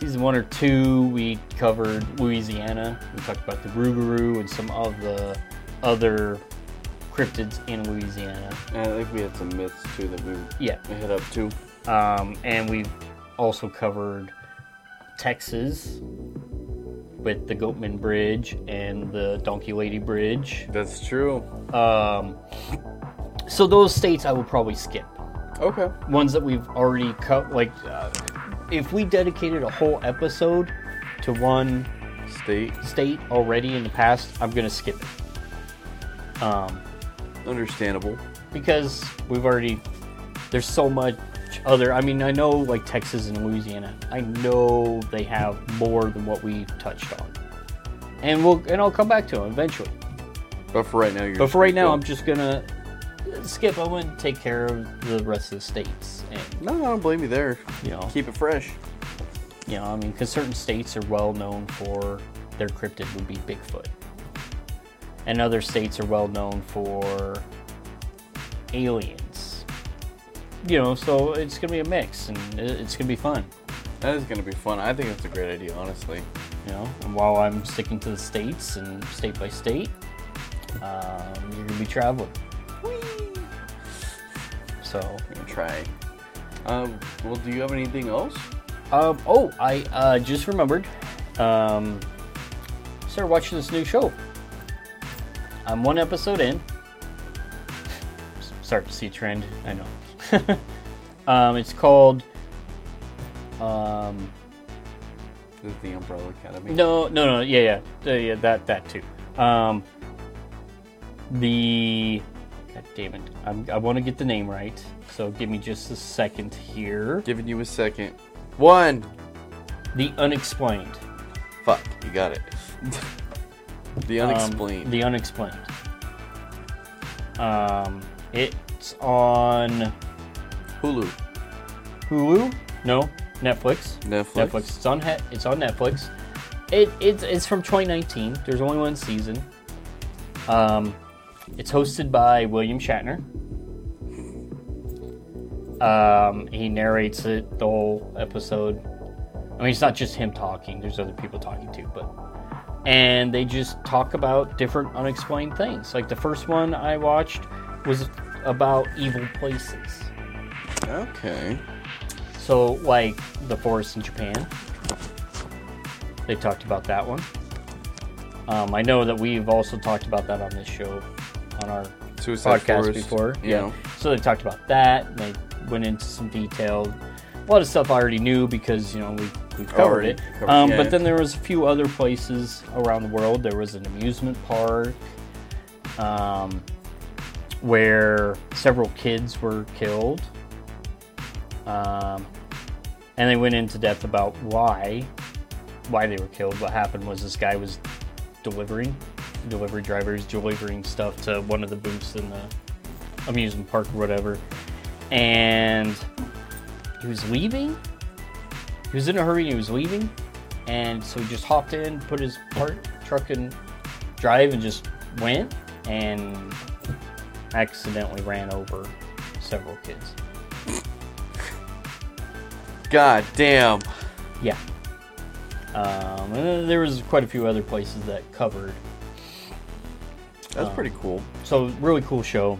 [SPEAKER 2] season one or two, we covered Louisiana. We talked about the Rougarou and some of the other cryptids in Louisiana.
[SPEAKER 1] And I think we had some myths too that we
[SPEAKER 2] Yeah.
[SPEAKER 1] hit up too.
[SPEAKER 2] Um, and we've also covered Texas with the Goatman Bridge and the Donkey Lady Bridge.
[SPEAKER 1] That's true.
[SPEAKER 2] Um, so those states I will probably skip.
[SPEAKER 1] Okay.
[SPEAKER 2] Ones that we've already cut, like uh, if we dedicated a whole episode to one
[SPEAKER 1] State.
[SPEAKER 2] state already in the past, I'm gonna skip it. Um,
[SPEAKER 1] Understandable.
[SPEAKER 2] because we've already there's so much other i mean i know like texas and louisiana i know they have more than what we touched on and we'll and i'll come back to them eventually
[SPEAKER 1] But for right now, you're.
[SPEAKER 2] but for right now i'm just gonna skip i'm gonna take care of the rest of the states and
[SPEAKER 1] No, I don't blame you there.
[SPEAKER 2] you know
[SPEAKER 1] Keep it fresh.
[SPEAKER 2] you know i mean because certain states are well known for their cryptid would be bigfoot and other states are well known for aliens you know so it's gonna be a mix and it's gonna be fun
[SPEAKER 1] That is gonna be fun. I think that's a great idea, honestly.
[SPEAKER 2] you know and while i'm sticking to the states and state by state um, you're gonna be traveling so
[SPEAKER 1] I'm gonna try. Um. Well, do you have anything else?
[SPEAKER 2] um, oh i uh, just remembered um, started watching this new show i'm one episode in start to see trend i know um, it's called um,
[SPEAKER 1] This is the Umbrella Academy.
[SPEAKER 2] No, no, no. Yeah, yeah, uh, yeah. That, that too. Um, the damn it! I'm, I want to get the name right. So give me just a second here.
[SPEAKER 1] Giving you a second. One.
[SPEAKER 2] The unexplained.
[SPEAKER 1] Fuck. You got it. the
[SPEAKER 2] Um,
[SPEAKER 1] unexplained.
[SPEAKER 2] the unexplained. Um, it's on
[SPEAKER 1] Hulu.
[SPEAKER 2] Hulu. No, Netflix.
[SPEAKER 1] Netflix.
[SPEAKER 2] Netflix. It's on. he- It's on Netflix. It, it's it's from 2019. There's only one season. Um, it's hosted by William Shatner. Um, he narrates it the whole episode. I mean, it's not just him talking. There's other people talking too, but and they just talk about different unexplained things. Like the first one I watched was about evil places.
[SPEAKER 1] Okay.
[SPEAKER 2] So, like the forest in Japan, they talked about that one. Um, I know that we've also talked about that on this show, on our
[SPEAKER 1] Suicide
[SPEAKER 2] podcast
[SPEAKER 1] Forest.
[SPEAKER 2] before.
[SPEAKER 1] Yeah.
[SPEAKER 2] So they talked about that. And they went into some detail. A lot of stuff I already knew because you know we we've covered
[SPEAKER 1] Already
[SPEAKER 2] it.
[SPEAKER 1] covered,
[SPEAKER 2] um,
[SPEAKER 1] yeah.
[SPEAKER 2] But then there was a few other places around the world. There was an amusement park um, where several kids were killed. Um, and they went into depth about why why they were killed. What happened was this guy was delivering delivery drivers delivering stuff to one of the booths in the amusement park or whatever, and he was leaving. He was in a hurry. and He was leaving, and so he just hopped in, put his part truck in drive, and just went and accidentally ran over several kids.
[SPEAKER 1] God damn.
[SPEAKER 2] Yeah. Um, and there was quite a few other places that covered.
[SPEAKER 1] That's
[SPEAKER 2] Um,
[SPEAKER 1] pretty cool.
[SPEAKER 2] So really cool show.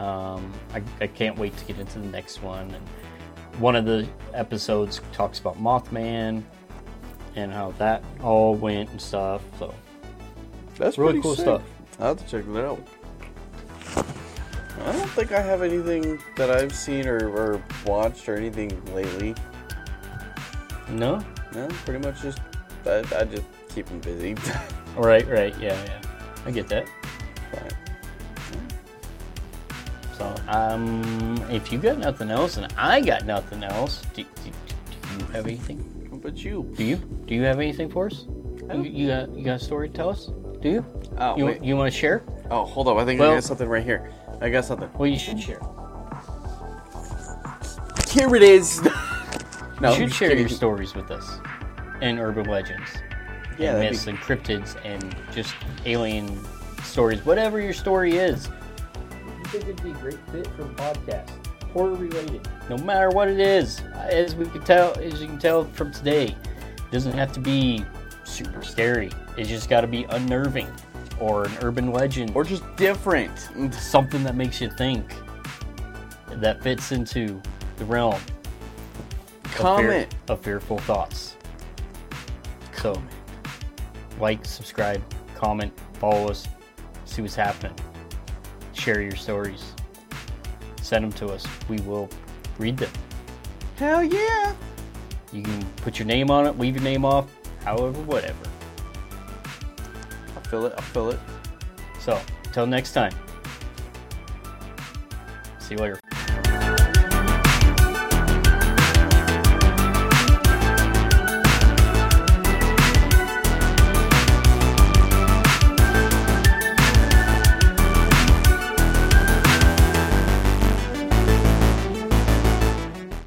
[SPEAKER 2] Um, I, I can't wait to get into the next one. And one of the episodes talks about Mothman and how that all went and stuff. So
[SPEAKER 1] That's
[SPEAKER 2] really cool
[SPEAKER 1] sick.
[SPEAKER 2] stuff.
[SPEAKER 1] I'll have to check that out. I don't think I have anything that I've seen or, or watched or anything lately.
[SPEAKER 2] no,
[SPEAKER 1] No, pretty much just I, I just keep them busy.
[SPEAKER 2] right, right, yeah, yeah. I get that.
[SPEAKER 1] But,
[SPEAKER 2] So um, if you got nothing else and I got nothing else, do, do, do you have anything?
[SPEAKER 1] but you.
[SPEAKER 2] Do you? Do you have anything for us? You, you got you got a story to tell us? Do you?
[SPEAKER 1] Oh,
[SPEAKER 2] You,
[SPEAKER 1] wait.
[SPEAKER 2] you want to share?
[SPEAKER 1] Oh, hold up. I think
[SPEAKER 2] Well-
[SPEAKER 1] I got something right here. I got something.
[SPEAKER 2] Well, you should share.
[SPEAKER 1] Here it is. no,
[SPEAKER 2] you should share
[SPEAKER 1] kidding.
[SPEAKER 2] your stories with us and urban legends,
[SPEAKER 1] Yeah,
[SPEAKER 2] and
[SPEAKER 1] that'd
[SPEAKER 2] myths
[SPEAKER 1] be,
[SPEAKER 2] and cryptids and just alien stories. Whatever your story is. You think it'd be a great fit for a podcast, horror related. No matter what it is, as we can tell, as you can tell from today, it doesn't have to be super scary. It's just got to be unnerving, or an urban legend,
[SPEAKER 1] or just different.
[SPEAKER 2] something that makes you think. That fits into the realm of fear-
[SPEAKER 1] Comment.
[SPEAKER 2] of fearful thoughts. So, like, subscribe, comment, follow us, see what's happening. Share your stories. Send them to us. We will read them.
[SPEAKER 1] Hell yeah.
[SPEAKER 2] You can put your name on it, leave your name off, however, whatever.
[SPEAKER 1] I'll fill it. I'll fill it.
[SPEAKER 2] So, until next time. See you later,